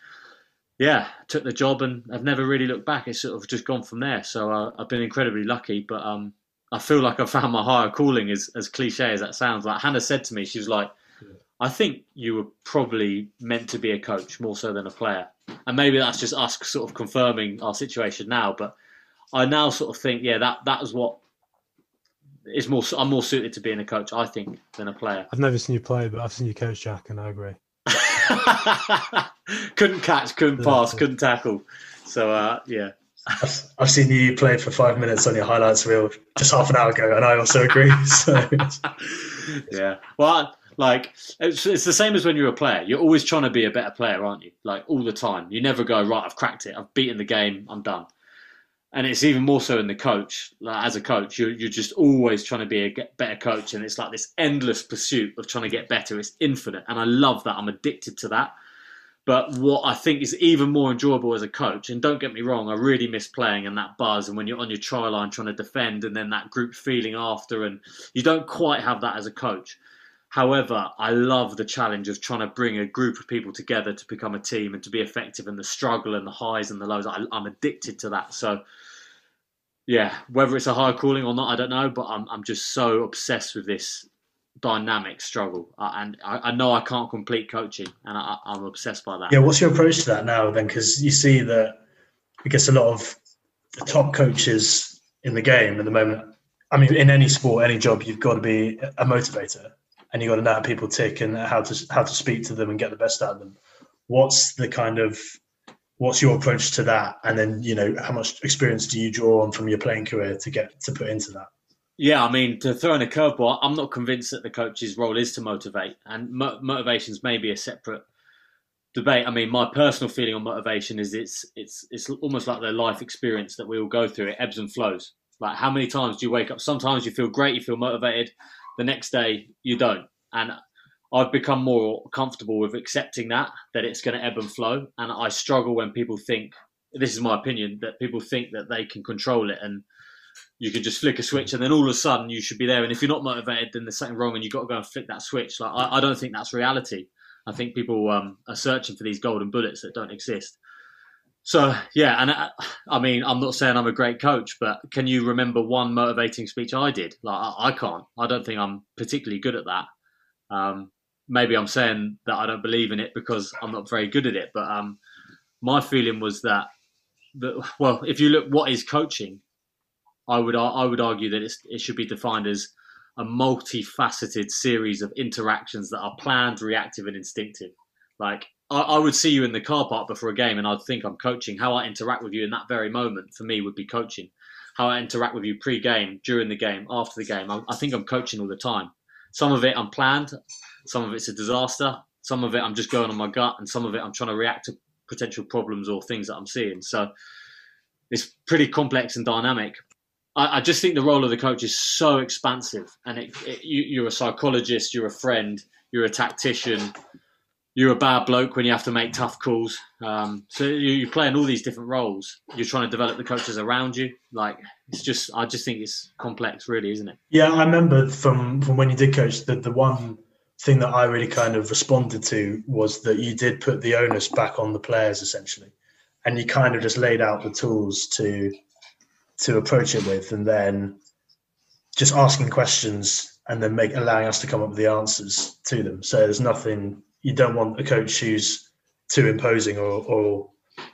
Yeah, took the job and I've never really looked back. It's sort of just gone from there. So uh, I've been incredibly lucky, but um, I feel like I found my higher calling. As as cliche as that sounds, like Hannah said to me, she was like, I think you were probably meant to be a coach more so than a player. And maybe that's just us sort of confirming our situation now. But I now sort of think, yeah, that that is what is more. I'm more suited to being a coach, I think, than a player. I've never seen you play, but I've seen you coach Jack, and I agree. couldn't catch, couldn't pass, couldn't tackle. So uh, yeah, I've, I've seen you play for five minutes on your highlights reel just half an hour ago, and I also agree. So yeah. Well, like it's, it's the same as when you're a player. You're always trying to be a better player, aren't you? Like all the time. You never go right. I've cracked it. I've beaten the game. I'm done. And it's even more so in the coach. Like, as a coach, you're you're just always trying to be a better coach, and it's like this endless pursuit of trying to get better. It's infinite, and I love that. I'm addicted to that. But what I think is even more enjoyable as a coach, and don't get me wrong, I really miss playing and that buzz, and when you're on your try line trying to defend, and then that group feeling after, and you don't quite have that as a coach. However, I love the challenge of trying to bring a group of people together to become a team and to be effective and the struggle and the highs and the lows. I, am addicted to that. So, yeah, whether it's a high calling or not, I don't know, but I'm, I'm just so obsessed with this dynamic struggle. And I, I, know I can't complete coaching, and I, am obsessed by that. Yeah, what's your approach to that now then? Because you see that I guess a lot of the top coaches in the game at the moment. I mean, in any sport, any job, you've got to be a motivator, and you've got to know how people tick and how to how to speak to them and get the best out of them. What's the kind of what's your approach to that? And then you know, how much experience do you draw on from your playing career to get to put into that? Yeah, I mean, to throw in a curveball, I'm not convinced that the coach's role is to motivate, and mo- motivations may be a separate debate. I mean, my personal feeling on motivation is it's it's it's almost like the life experience that we all go through. It ebbs and flows. Like how many times do you wake up? Sometimes you feel great, you feel motivated. The next day you don't. And I've become more comfortable with accepting that that it's going to ebb and flow. And I struggle when people think this is my opinion that people think that they can control it and you can just flick a switch and then all of a sudden you should be there. And if you're not motivated, then there's something wrong and you've got to go and flick that switch. Like I, I don't think that's reality. I think people um, are searching for these golden bullets that don't exist. So yeah, and I, uh, I, mean, I'm not saying I'm a great coach, but can you remember one motivating speech I did? Like I, I can't. I don't think I'm particularly good at that. Um, maybe I'm saying that I don't believe in it because I'm not very good at it. But um, my feeling was that, that well, if you look, what is coaching? I would I would argue that it should be defined as a multifaceted series of interactions that are planned, reactive, and instinctive. Like I, I, would see you in the car park before a game, and I'd think I'm coaching. How I interact with you in that very moment for me would be coaching. How I interact with you pre-game, during the game, after the game. I, I think I'm coaching all the time. Some of it unplanned, some of it's a disaster, some of it I'm just going on my gut, and some of it I'm trying to react to potential problems or things that I'm seeing. So it's pretty complex and dynamic. I, I just think the role of the coach is so expansive, and it, it, you, you're a psychologist, you're a friend, you're a tactician, you're a bad bloke when you have to make tough calls. Um, so you, are playing all these different roles. You're trying to develop the coaches around you. Like it's just, I just think it's complex, really, isn't it? Yeah, I remember from from when you did coach that the one thing that I really kind of responded to was that you did put the onus back on the players essentially, and you kind of just laid out the tools to to approach it with, and then just asking questions and then make allowing us to come up with the answers to them. So there's nothing you don't want a coach who's too imposing or, or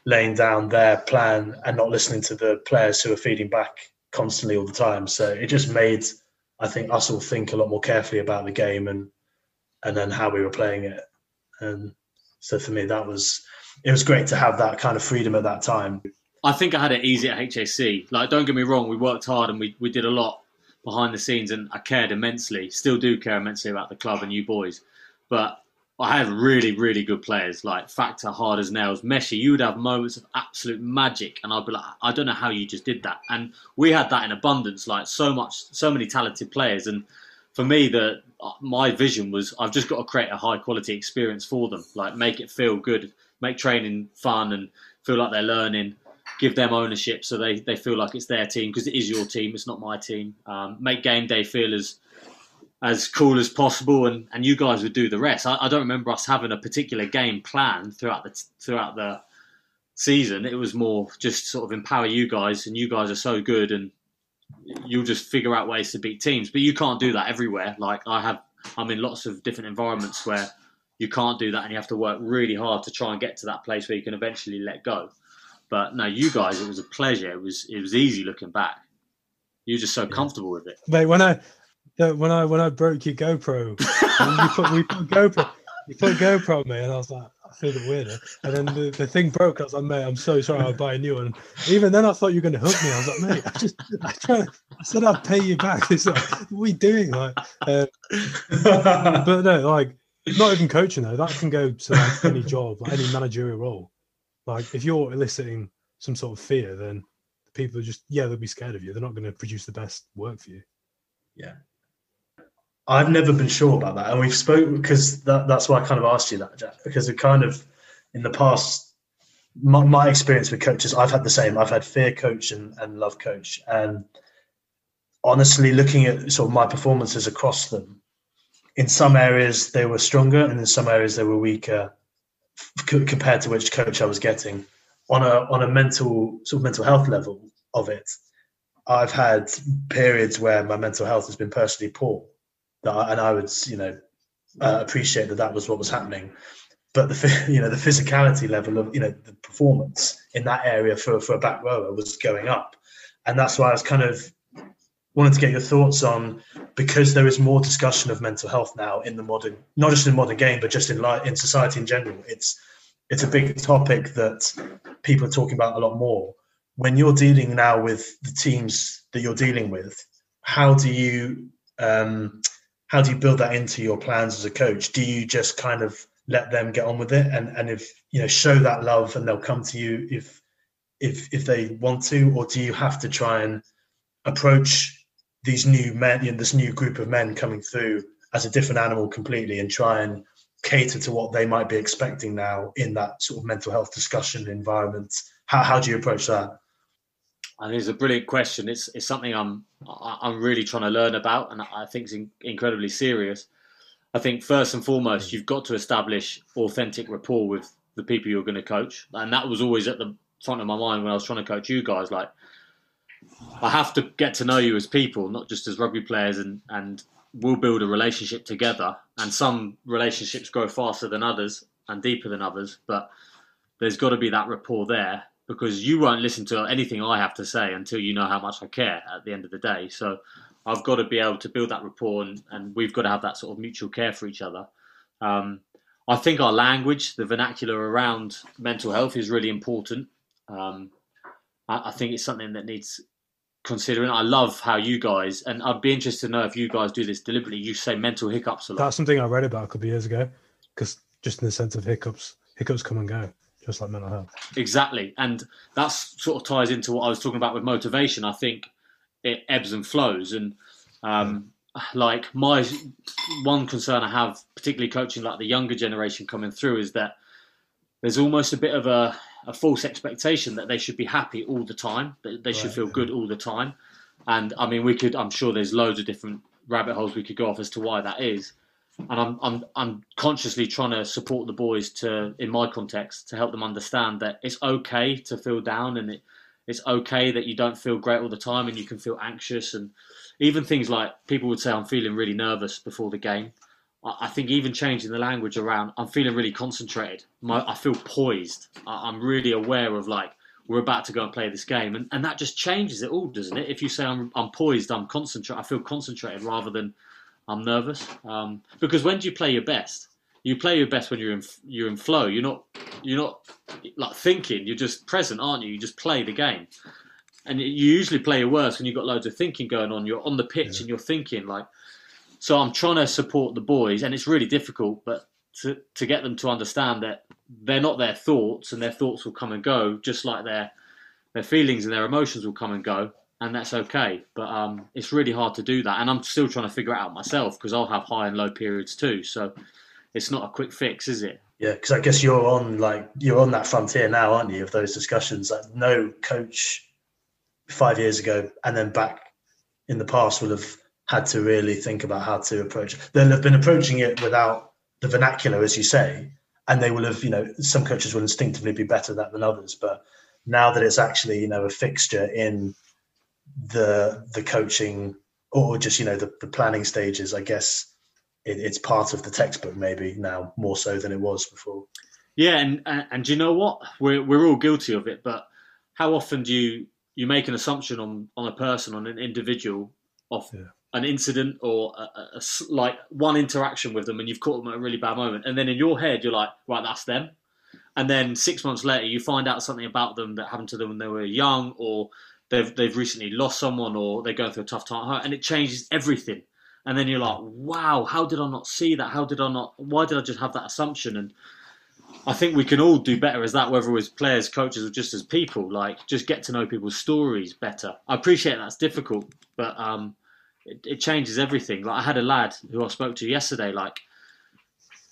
laying down their plan and not listening to the players who are feeding back constantly all the time. So it just made I think us all think a lot more carefully about the game and and then how we were playing it. And so for me that was it was great to have that kind of freedom at that time. I think I had it easy at HAC. Like don't get me wrong, we worked hard and we, we did a lot behind the scenes and I cared immensely, still do care immensely about the club and you boys. But I had really, really good players like Factor, hard as nails, Messi. You would have moments of absolute magic, and I'd be like, I don't know how you just did that. And we had that in abundance, like so much, so many talented players. And for me, the my vision was I've just got to create a high quality experience for them, like make it feel good, make training fun, and feel like they're learning. Give them ownership so they, they feel like it's their team because it is your team, it's not my team. Um, make game day feel as as cool as possible, and, and you guys would do the rest. I, I don't remember us having a particular game planned throughout the throughout the season. It was more just sort of empower you guys, and you guys are so good, and you'll just figure out ways to beat teams. But you can't do that everywhere. Like I have, I'm in lots of different environments where you can't do that, and you have to work really hard to try and get to that place where you can eventually let go. But no, you guys, it was a pleasure. It was it was easy looking back. You're just so comfortable with it. Mate, when I when I when I broke your GoPro, you put we put GoPro, you put GoPro on me, and I was like, feel the weirder. And then the, the thing broke. I was like, mate, I'm so sorry. I'll buy a new one. Even then, I thought you were going to hug me. I was like, mate, I just I, tried, I said I'd pay you back. It's like, what are we doing? Like, uh, but no, like not even coaching though. That can go to like any job, like any managerial role. Like if you're eliciting some sort of fear, then people are just yeah, they'll be scared of you. They're not going to produce the best work for you. Yeah, I've never been sure about that, and we've spoken because that, that's why I kind of asked you that, Jack, because it kind of in the past, my, my, experience with coaches, I've had the same. I've had fear coach and, and love coach, and honestly, looking at sort of my performances across them, in some areas they were stronger, and in some areas they were weaker c- compared to which coach I was getting. On a on a mental sort of mental health level of it, I've had periods where my mental health has been personally poor, that I, and I would you know uh, appreciate that that was what was happening. But the you know the physicality level of you know the performance in that area for for a back rower was going up, and that's why I was kind of wanted to get your thoughts on because there is more discussion of mental health now in the modern, not just in the modern game, but just in life, in society in general. It's it's a big topic that people are talking about a lot more. When you're dealing now with the teams that you're dealing with, how do you um, how do you build that into your plans as a coach? Do you just kind of let them get on with it and and if you know show that love and they'll come to you if if if they want to, or do you have to try and approach these new men, you know, this new group of men coming through as a different animal completely and try and cater to what they might be expecting now in that sort of mental health discussion environment? How, how do you approach that? I think it's a brilliant question. It's it's something I'm I'm really trying to learn about, and I think it's in, incredibly serious. I think first and foremost, you've got to establish authentic rapport with the people you're going to coach, and that was always at the front of my mind when I was trying to coach you guys. Like, I have to get to know you as people, not just as rugby players, and and we'll build a relationship together. And some relationships grow faster than others and deeper than others, but there's got to be that rapport there because you won't listen to anything I have to say until you know how much I care at the end of the day. So I've got to be able to build that rapport, and, and we've got to have that sort of mutual care for each other. Um, I think our language, the vernacular around mental health, is really important. Um, I, I think it's something that needs considering. I love how you guys, and I'd be interested to know if you guys do this deliberately. You say mental hiccups a lot. That's something I read about a couple of years ago, because just in the sense of hiccups, hiccups come and go, just like mental health. Exactly, and that sort of ties into what I was talking about with motivation. I think it ebbs and flows, and um, like my one concern I have, particularly coaching like the younger generation coming through, is that there's almost a bit of a a false expectation that they should be happy all the time, that they should right, feel yeah. good all the time. And I mean, we could, I'm sure there's loads of different rabbit holes we could go off as to why that is. And I'm, I'm, I'm consciously trying to support the boys to, in my context, to help them understand that it's okay to feel down and it, it's okay that you don't feel great all the time and you can feel anxious and even things like people would say I'm feeling really nervous before the game. I think even changing the language around, I'm feeling really concentrated. My, I feel poised. I, am really aware of like we're about to go and play this game, and, and that just changes it all, doesn't it? If you say I'm, I'm poised, I'm concentrated. I feel concentrated rather than I'm nervous. Um, because when do you play your best? You play your best when you're in you're in flow. You're not you're not like thinking. You're just present, aren't you? You just play the game, and you usually play your worst when you've got loads of thinking going on. You're on the pitch yeah. and you're thinking like so I'm trying to support the boys, and it's really difficult, but to, to get them to understand that they're not their thoughts, and their thoughts will come and go, just like their their feelings and their emotions will come and go, and that's okay. But um, it's really hard to do that, and I'm still trying to figure it out myself because I'll have high and low periods too. So it's not a quick fix, is it? Yeah, because I guess you're on like you're on that frontier now, aren't you? Of those discussions, like no coach five years ago and then back in the past will have had to really think about how to approach. They'll have been approaching it without the vernacular, as you say, and they will have, you know, some coaches will instinctively be better at that than others. But now that it's actually, you know, a fixture in the the coaching or just, you know, the, the planning stages, I guess it, it's part of the textbook maybe now more so than it was before. Yeah, and and, and you know what? We're we're all guilty of it, but how often do you you make an assumption on on a person, on an individual, off yeah an incident or a, a, a, like one interaction with them and you've caught them at a really bad moment and then in your head you're like right that's them and then six months later you find out something about them that happened to them when they were young or they've they've recently lost someone or they're going through a tough time and it changes everything and then you're like wow how did i not see that how did i not why did i just have that assumption and I think we can all do better as that, whether as players, coaches, or just as people. Like, just get to know people's stories better. I appreciate that's difficult, but um, it, it changes everything. Like I had a lad who I spoke to yesterday, like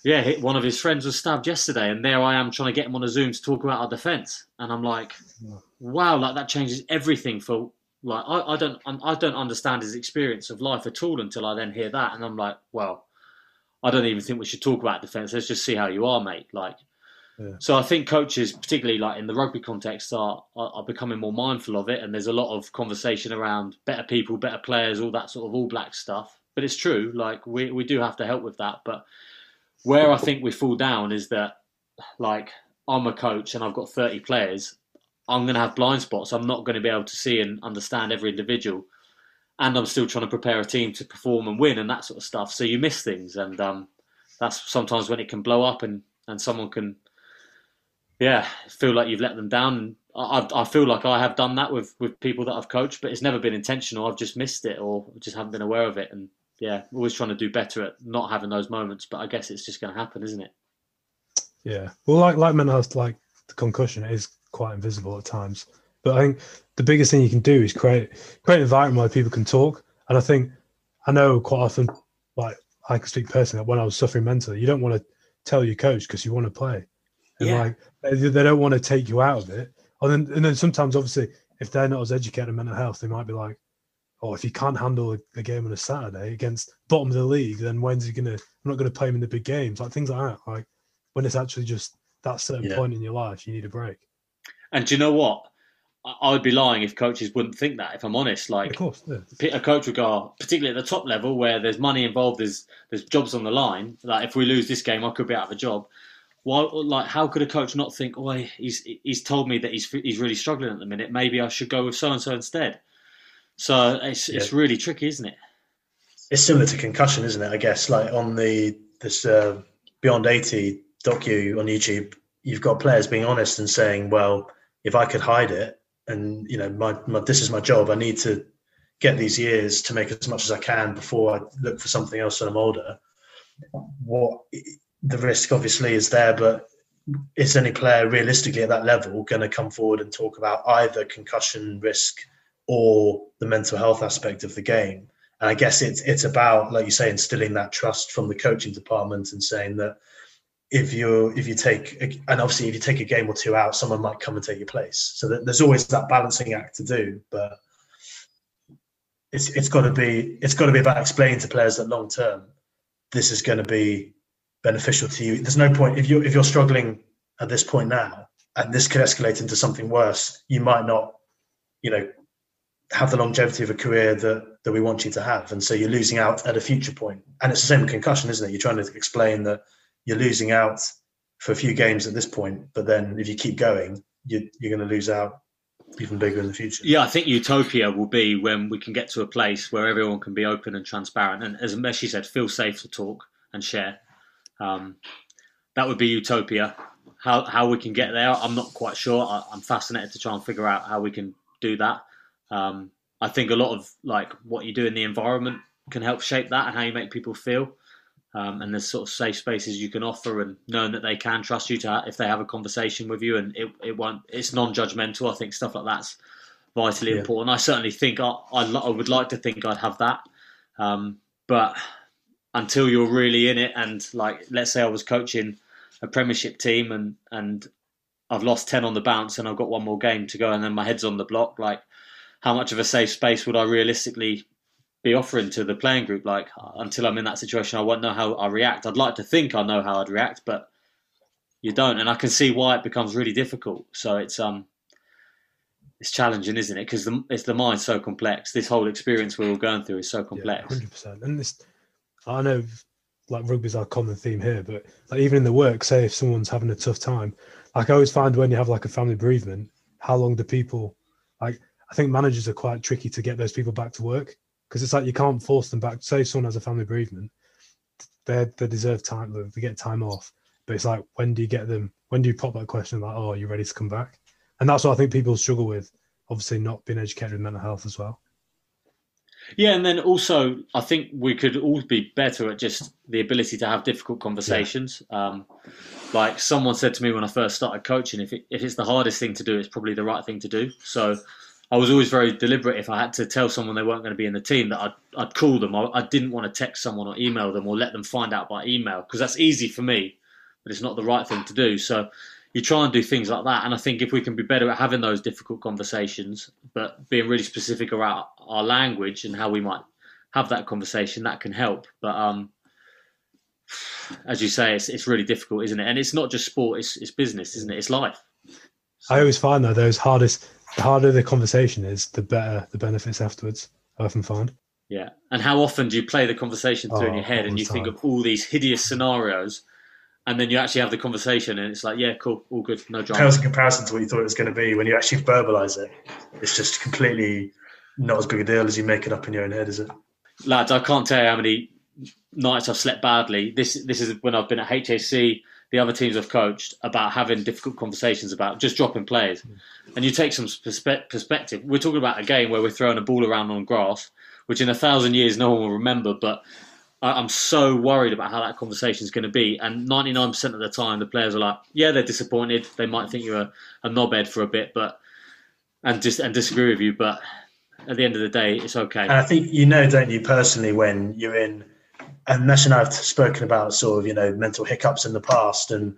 yeah, one of his friends was stabbed yesterday, and there I am trying to get him on a Zoom to talk about our defence, and I'm like, wow, like that changes everything for like I, I don't I don't understand his experience of life at all until I then hear that, and I'm like, well, I don't even think we should talk about defence. Let's just see how you are, mate. Like, yeah. so I think coaches, particularly like in the rugby context, are, are, are becoming more mindful of it, and there's a lot of conversation around better people, better players, all that sort of all black stuff. But it's true, like we we do have to help with that. But where I think we fall down is that, like, I'm a coach and I've got 30 players. I'm going to have blind spots. I'm not going to be able to see and understand every individual and I'm still trying to prepare a team to perform and win and that sort of stuff. So you miss things, and um, that's sometimes when it can blow up and and someone can, yeah, feel like you've let them down. I, I feel like I have done that with with people that I've coached, but it's never been intentional. I've just missed it or just haven't been aware of it, and yeah, always trying to do better at not having those moments. But I guess it's just going to happen, isn't it? Yeah. Well, like like mental health, like the concussion is quite invisible at times. But I think the biggest thing you can do is create create an environment where people can talk. And I think I know quite often, like I can speak personally, when I was suffering mentally, you don't want to tell your coach because you want to play. And yeah. like they, they don't want to take you out of it. And then, and then sometimes, obviously, if they're not as educated in mental health, they might be like, "Oh, if he can't handle a, a game on a Saturday against bottom of the league, then when's he gonna? I'm not gonna play him in the big games." Like things like that. Like when it's actually just that certain yeah. point in your life, you need a break. And do you know what? I would be lying if coaches wouldn't think that. If I'm honest, like of course, yeah. a coach would go, oh, particularly at the top level where there's money involved, there's there's jobs on the line. Like if we lose this game, I could be out of a job. Why, like, how could a coach not think, oh, he's he's told me that he's he's really struggling at the minute. Maybe I should go with so and so instead. So it's yeah. it's really tricky, isn't it? It's similar to concussion, isn't it? I guess like on the this uh, Beyond eighty docu on YouTube, you've got players being honest and saying, well, if I could hide it, and you know my, my, this is my job i need to get these years to make as much as i can before i look for something else when i'm older what the risk obviously is there but is any player realistically at that level going to come forward and talk about either concussion risk or the mental health aspect of the game and i guess it's it's about like you say instilling that trust from the coaching department and saying that if you if you take and obviously if you take a game or two out, someone might come and take your place. So there's always that balancing act to do, but it's it's got to be it's got to be about explaining to players that long term this is going to be beneficial to you. There's no point if you if you're struggling at this point now and this could escalate into something worse. You might not, you know, have the longevity of a career that that we want you to have, and so you're losing out at a future point. And it's the same with concussion, isn't it? You're trying to explain that you're losing out for a few games at this point, but then if you keep going, you, you're going to lose out even bigger in the future. Yeah, I think utopia will be when we can get to a place where everyone can be open and transparent, and as Messi said, feel safe to talk and share. Um, that would be utopia. How how we can get there, I'm not quite sure. I, am fascinated to try and figure out how we can do that. Um, I think a lot of like what you do in the environment can help shape that and how you make people feel. Um, and there's sort of safe spaces you can offer, and knowing that they can trust you to if they have a conversation with you, and it, it won't. It's non-judgmental. I think stuff like that's vitally yeah. important. I certainly think I, I, I would like to think I'd have that, um, but until you're really in it, and like let's say I was coaching a Premiership team, and and I've lost ten on the bounce, and I've got one more game to go, and then my head's on the block. Like, how much of a safe space would I realistically be offering to the playing group. Like until I'm in that situation, I won't know how I react. I'd like to think I know how I'd react, but you don't, and I can see why it becomes really difficult. So it's um, it's challenging, isn't it? Because the it's the mind's so complex. This whole experience we're all going through is so complex. Hundred yeah, percent. And this, I know, like rugby's our common theme here, but like even in the work, say if someone's having a tough time, like I always find when you have like a family bereavement, how long do people like? I think managers are quite tricky to get those people back to work because it's like you can't force them back. Say someone has a family bereavement, they they deserve time. They get time off, but it's like when do you get them? When do you pop that question like, "Oh, are you ready to come back?" And that's what I think people struggle with. Obviously, not being educated in mental health as well. Yeah, and then also, I think we could all be better at just the ability to have difficult conversations. Yeah. Um, like someone said to me when I first started coaching, if it, if it's the hardest thing to do, it's probably the right thing to do. So I was always very deliberate. If I had to tell someone they weren't going to be in the team, that I'd, I'd call them. I, I didn't want to text someone or email them or let them find out by email because that's easy for me, but it's not the right thing to do. So you try and do things like that. And I think if we can be better at having those difficult conversations, but being really specific about our language and how we might have that conversation, that can help. But um, as you say, it's it's really difficult, isn't it? And it's not just sport; it's it's business, isn't it? It's life. I always find though those hardest, the harder the conversation is, the better the benefits afterwards. I often find. Yeah, and how often do you play the conversation through in Oh, your head, and the you think of all these hideous scenarios, and then you actually have the conversation, and it's like, yeah, cool, all good, no drama. pales in comparison to what you thought it was going to be when you actually verbalise it. It's just completely not as big a deal as you make it up in your own head, is it? lads, I can't tell you how many nights I've slept badly. This this is when I've been at HAC, the other teams I've coached about having difficult conversations about just dropping players, mm. and you take some perspe- perspective. We're talking about a game where we're throwing a ball around on grass, which in a thousand years no one will remember, but. I'm so worried about how that conversation is going to be, and 99% of the time, the players are like, "Yeah, they're disappointed. They might think you're a, a knobhead for a bit, but and just and disagree with you, but at the end of the day, it's okay." And I think you know, don't you, personally, when you're in, and Mesh and I have spoken about sort of, you know, mental hiccups in the past, and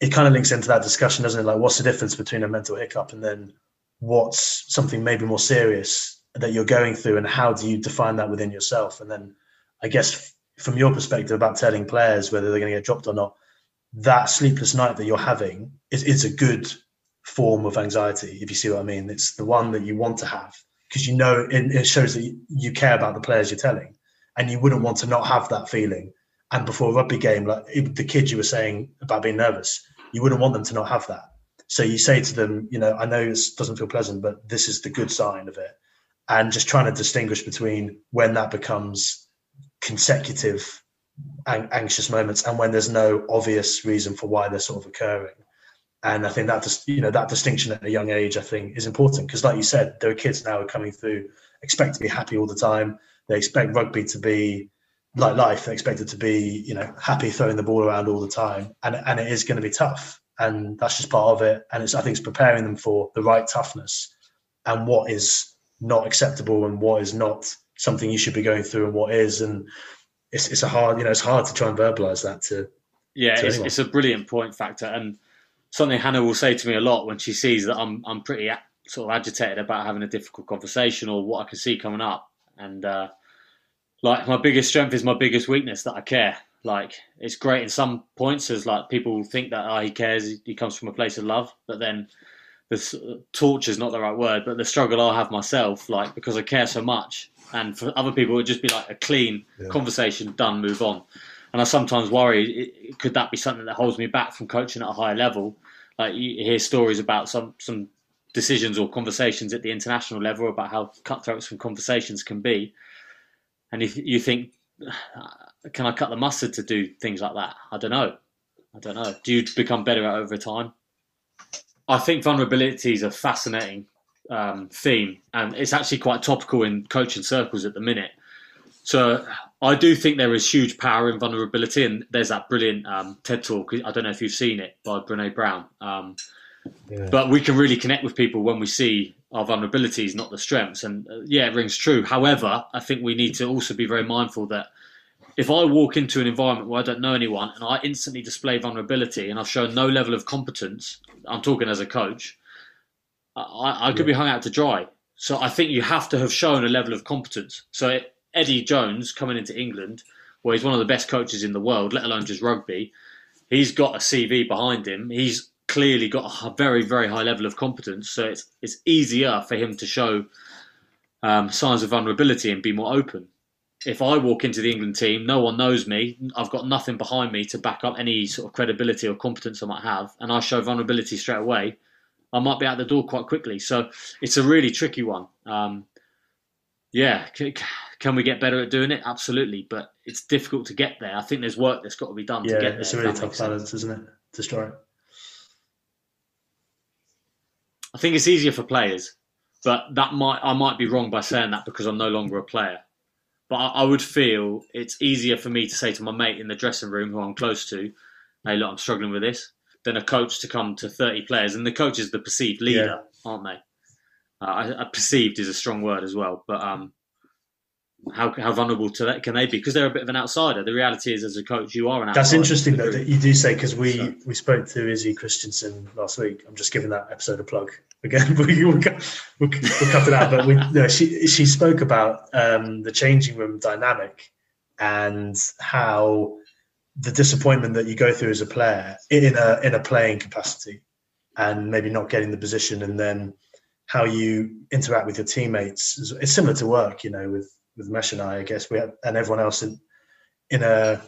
it kind of links into that discussion, doesn't it? Like, what's the difference between a mental hiccup and then what's something maybe more serious that you're going through, and how do you define that within yourself? And then, I guess, from your perspective about telling players whether they're going to get dropped or not, that sleepless night that you're having is, is a good form of anxiety, if you see what I mean. It's the one that you want to have because you know it, it shows that you care about the players you're telling, and you wouldn't want to not have that feeling. And before a rugby game, like the kids you were saying about being nervous, you wouldn't want them to not have that. So you say to them, you know, I know this doesn't feel pleasant, but this is the good sign of it, and just trying to distinguish between when that becomes consecutive an- anxious moments and when there's no obvious reason for why they're sort of occurring. And I think that just you know that distinction at a young age, I think, is important because, like you said, there are kids now who are coming through expect to be happy all the time. They expect rugby to be like life. They expect it to be you know happy throwing the ball around all the time, and and it is going to be tough, and that's just part of it. And it's I think it's preparing them for the right toughness and what is not acceptable and what is not something you should be going through and what is and it's it's a hard you know it's hard to try and verbalize that to Yeah, to it's, it's a brilliant point factor, and something Hannah will say to me a lot when she sees that I'm I'm pretty sort of agitated about having a difficult conversation or what I can see coming up. And uh, like my biggest strength is my biggest weakness that I care. Like it's great in some points as like people think that oh, he cares, he- comes from a place of love, but then the s- torture is not the right word, but the struggle I have myself, like because I care so much, and for other people it would just be like a clean Yeah. conversation, done, move on. And I sometimes worry, it- could that be something that holds me back from coaching at a higher level? Like you hear stories about some some decisions or conversations at the international level about how cutthroats from conversations can be, and if you think, can I cut the mustard to do things like that? I don't know. I don't know. Do you become better at over time? I think vulnerability is a fascinating um, theme, and it's actually quite topical in coaching circles at the minute. So I do think there is huge power in vulnerability, and there's that brilliant um, TED talk. I don't know if you've seen it by Brene Brown, um, Yeah. but we can really connect with people when we see our vulnerabilities, not the strengths. And uh, yeah, it rings true. However, I think we need to also be very mindful that if I walk into an environment where I don't know anyone and I instantly display vulnerability and I've shown no level of competence, I'm talking as a coach, I, I could be hung out to dry. So I think you have to have shown a level of competence. So Eddie Jones coming into England, where he's one of the best coaches in the world, let alone just rugby, he's got a CV behind him. He's clearly got a very, very high level of competence. So it's it's easier for him to show um, signs of vulnerability and be more open. If I walk into the England team, no one knows me. I've got nothing behind me to back up any sort of credibility or competence I might have, and I show vulnerability straight away. I might be out the door quite quickly. So it's a really tricky one. Um, yeah, c- can we get better at doing it? Absolutely, but it's difficult to get there. I think there's work that's got to be done to yeah get there. it's a really tough makes sense. balance isn't it to strike I think it's easier for players, but that might I might be wrong by saying that because I'm no longer a player. But I, I would feel it's easier for me to say to my mate in the dressing room who I'm close to, "Hey, look, I'm struggling with this," than a coach to come to 30 players, and the coach is the perceived leader, aren't they? Uh, I, I, perceived is a strong word as well, but um, how how vulnerable to that can they be? Because they're a bit of an outsider. The reality is, as a coach, you are an outsider. That's interesting though that you do say because we So- we spoke to Izzy Christiansen last week. I'm just giving that episode a plug again. we, we'll, we'll, we'll cut it out, but we, no, she she spoke about um, the changing room dynamic and how the disappointment that you go through as a player in a in a playing capacity, and maybe not getting the position, and then how you interact with your teammates. It's similar to work, you know, with with Mesh and I. I guess we have, and everyone else in in a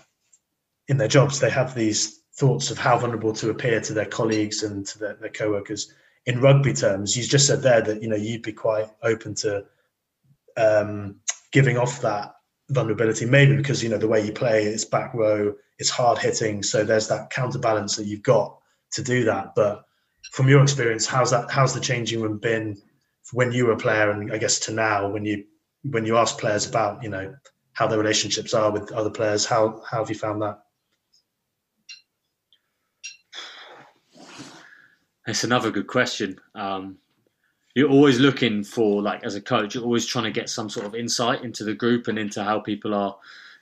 in their jobs. They have these thoughts of how vulnerable to appear to their colleagues and to their, their co-workers. In rugby terms, you just said there that you know you'd be quite open to um, giving off that vulnerability, maybe because you know the way you play, it's back row, it's hard hitting, so there's that counterbalance that you've got to do that. But from your experience, how's that? How's the changing room been when you were a player, and I guess to now when you when you ask players about you know how their relationships are with other players? How how have you found that? It's another good question. Um, you're always looking for, like, as a coach, you're always trying to get some sort of insight into the group and into how people are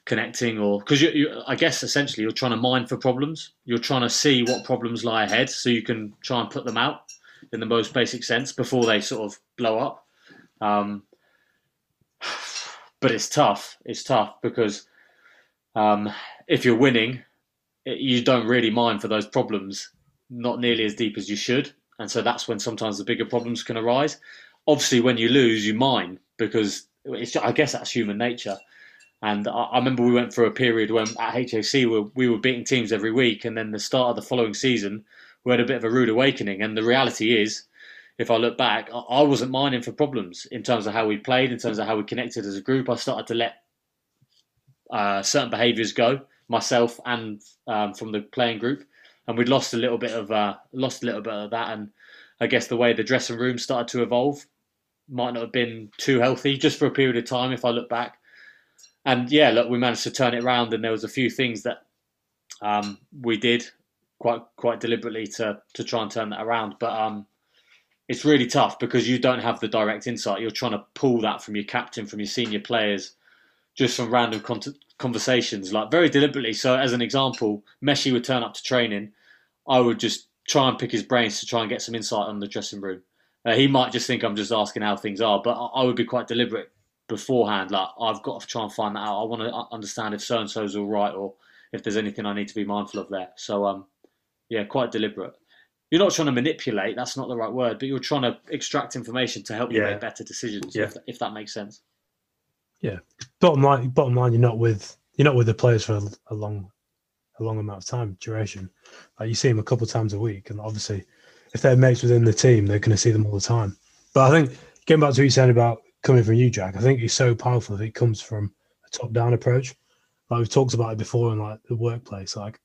connecting, or because you, you, I guess, essentially, you're trying to mine for problems. You're trying to see what problems lie ahead, so you can try and put them out in the most basic sense before they sort of blow up. Um, but it's tough. It's tough because um, if you're winning, it, you don't really mind for those problems not nearly as deep as you should. And so that's when sometimes the bigger problems can arise. Obviously, when you lose, you mind because it's, I guess that's human nature. And I, I remember we went through a period when at HAC we were, we were beating teams every week, and then the start of the following season we had a bit of a rude awakening. And the reality is, if I look back, I, wasn't mining for problems in terms of how we played, in terms of how we connected as a group. I started to let uh, certain behaviours go, myself and um, from the playing group, and we'd lost a little bit of uh, lost a little bit of that. And I guess the way the dressing room started to evolve might not have been too healthy just for a period of time. If I look back, and yeah, look, we managed to turn it around, and there was a few things that um, we did quite quite deliberately to to try and turn that around. But um, it's really tough because you don't have the direct insight. You're trying to pull that from your captain, from your senior players, just from random con- conversations, like very deliberately. So, as an example, Messi would turn up to training. I would just try and pick his brains to try and get some insight on the dressing room. Uh, he might just think I'm just asking how things are, but I, I would be quite deliberate beforehand. Like I've got to try and find that out. I want to understand if so and so is all right, or if there's anything I need to be mindful of there. So, um, yeah, quite deliberate you're not trying to manipulate. That's not the right word, but you're trying to extract information to help you yeah. make better decisions. Yeah. If, if, that makes sense. Yeah. Bottom line, bottom line, you're not with you're not with the players for a, a long, a long amount of time duration. Like you see them a couple of times a week, and obviously, if they're mates within the team, they're going to see them all the time. But I think getting back to what you said about coming from you, Jack, I think it's so powerful if it comes from a top-down approach. Like we've talked about it before in like the workplace, like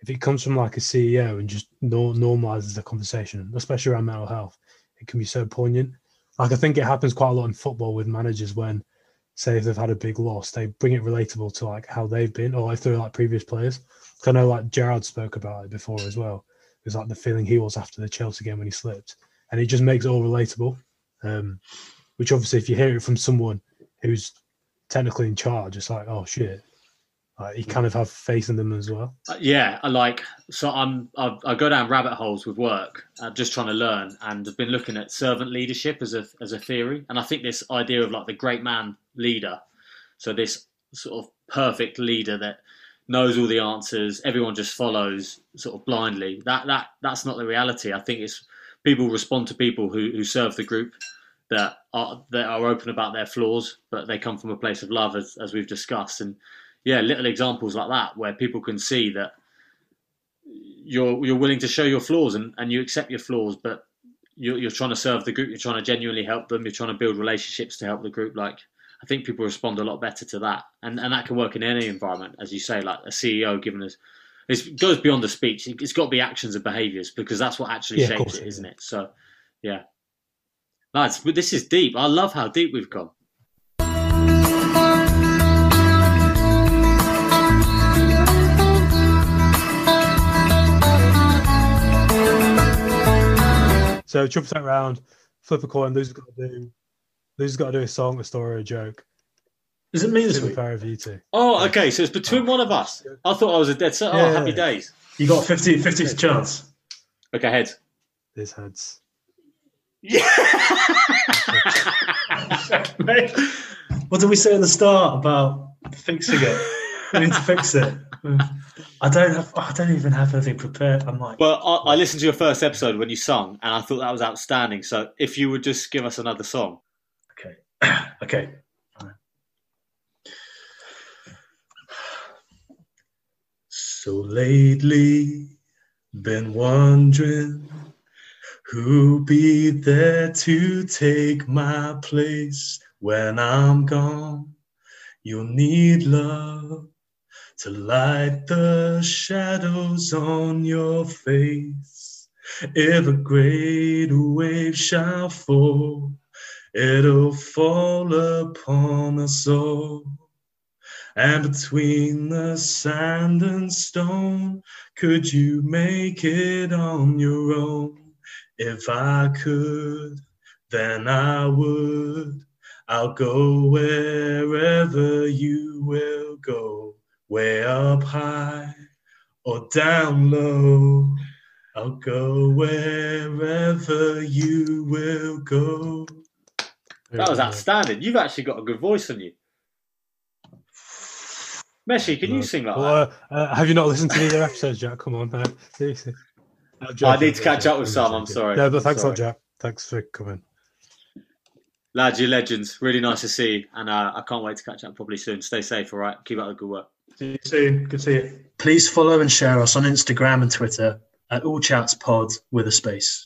if it comes from like a CEO and just no, normalizes the conversation, especially around mental health, it can be so poignant. Like I think it happens quite a lot in football with managers when, say, if they've had a big loss, they bring it relatable to like how they've been, or if they're like previous players. I know like Gerrard spoke about it before as well. It was like the feeling he was after the Chelsea game when he slipped, and it just makes it all relatable. Um, which obviously, if you hear it from someone who's technically in charge, it's like, oh shit, uh, you kind of have faith in them as well. Uh, yeah, I like so I'm I, I, go down rabbit holes with work, uh, just trying to learn, and I've been looking at servant leadership as a as a theory, and I think this idea of like the great man leader, so this sort of perfect leader that knows all the answers, everyone just follows sort of blindly. That that that's not the reality. I think it's people respond to people who, who serve the group that are that are open about their flaws, but they come from a place of love, as as we've discussed, and yeah, little examples like that where people can see that you're you're willing to show your flaws and, and you accept your flaws, but you're, you're trying to serve the group. You're trying to genuinely help them. You're trying to build relationships to help the group. Like I think people respond a lot better to that, and and that can work in any environment, as you say, like a CEO giving us. It goes beyond the speech. It's got to be actions and behaviours because that's what actually yeah, shapes it, isn't it? So, yeah, lads, this is deep. I love how deep we've gone. So triple that round, flip a coin. Loser's got to do. Loser's got to do a song, a story, or a joke. Is it me this week? Fair of you two. Oh, okay. So it's between oh. one of us. I thought I was a dead set. Oh, yeah, happy days. You got 50, 50 chance. Okay, heads. This heads. Yeah. what did we say at the start about fixing it? We need to fix it. I don't have. I don't even have anything prepared. I'm like, Well, I, I listened to your first episode when you sung, and I thought that was outstanding. So if you would just give us another song. okay, okay. So lately, been wondering who'll be there to take my place when I'm gone. You'll need love to light the shadows on your face. If a great wave shall fall, it'll fall upon us all. And between the sand and stone, could you make it on your own? If I could, then I would. I'll go wherever you will go, way up high or down low. I'll go wherever you will go. That was outstanding. You've actually got a good voice on you. Meshi, can you sing like that? Uh, uh, have you not listened to the other episodes, Jack? Come on, no, seriously. No, I need to catch up with some, I'm sorry. No, but thanks a lot, Jack. Thanks for coming. Lads, you're legends. Really nice to see you, and uh, I can't wait to catch up probably soon. Stay safe, all right? Keep up the good work. See you soon. Good to see you. Please follow and share us on Instagram and Twitter at All Chats Pod with a space.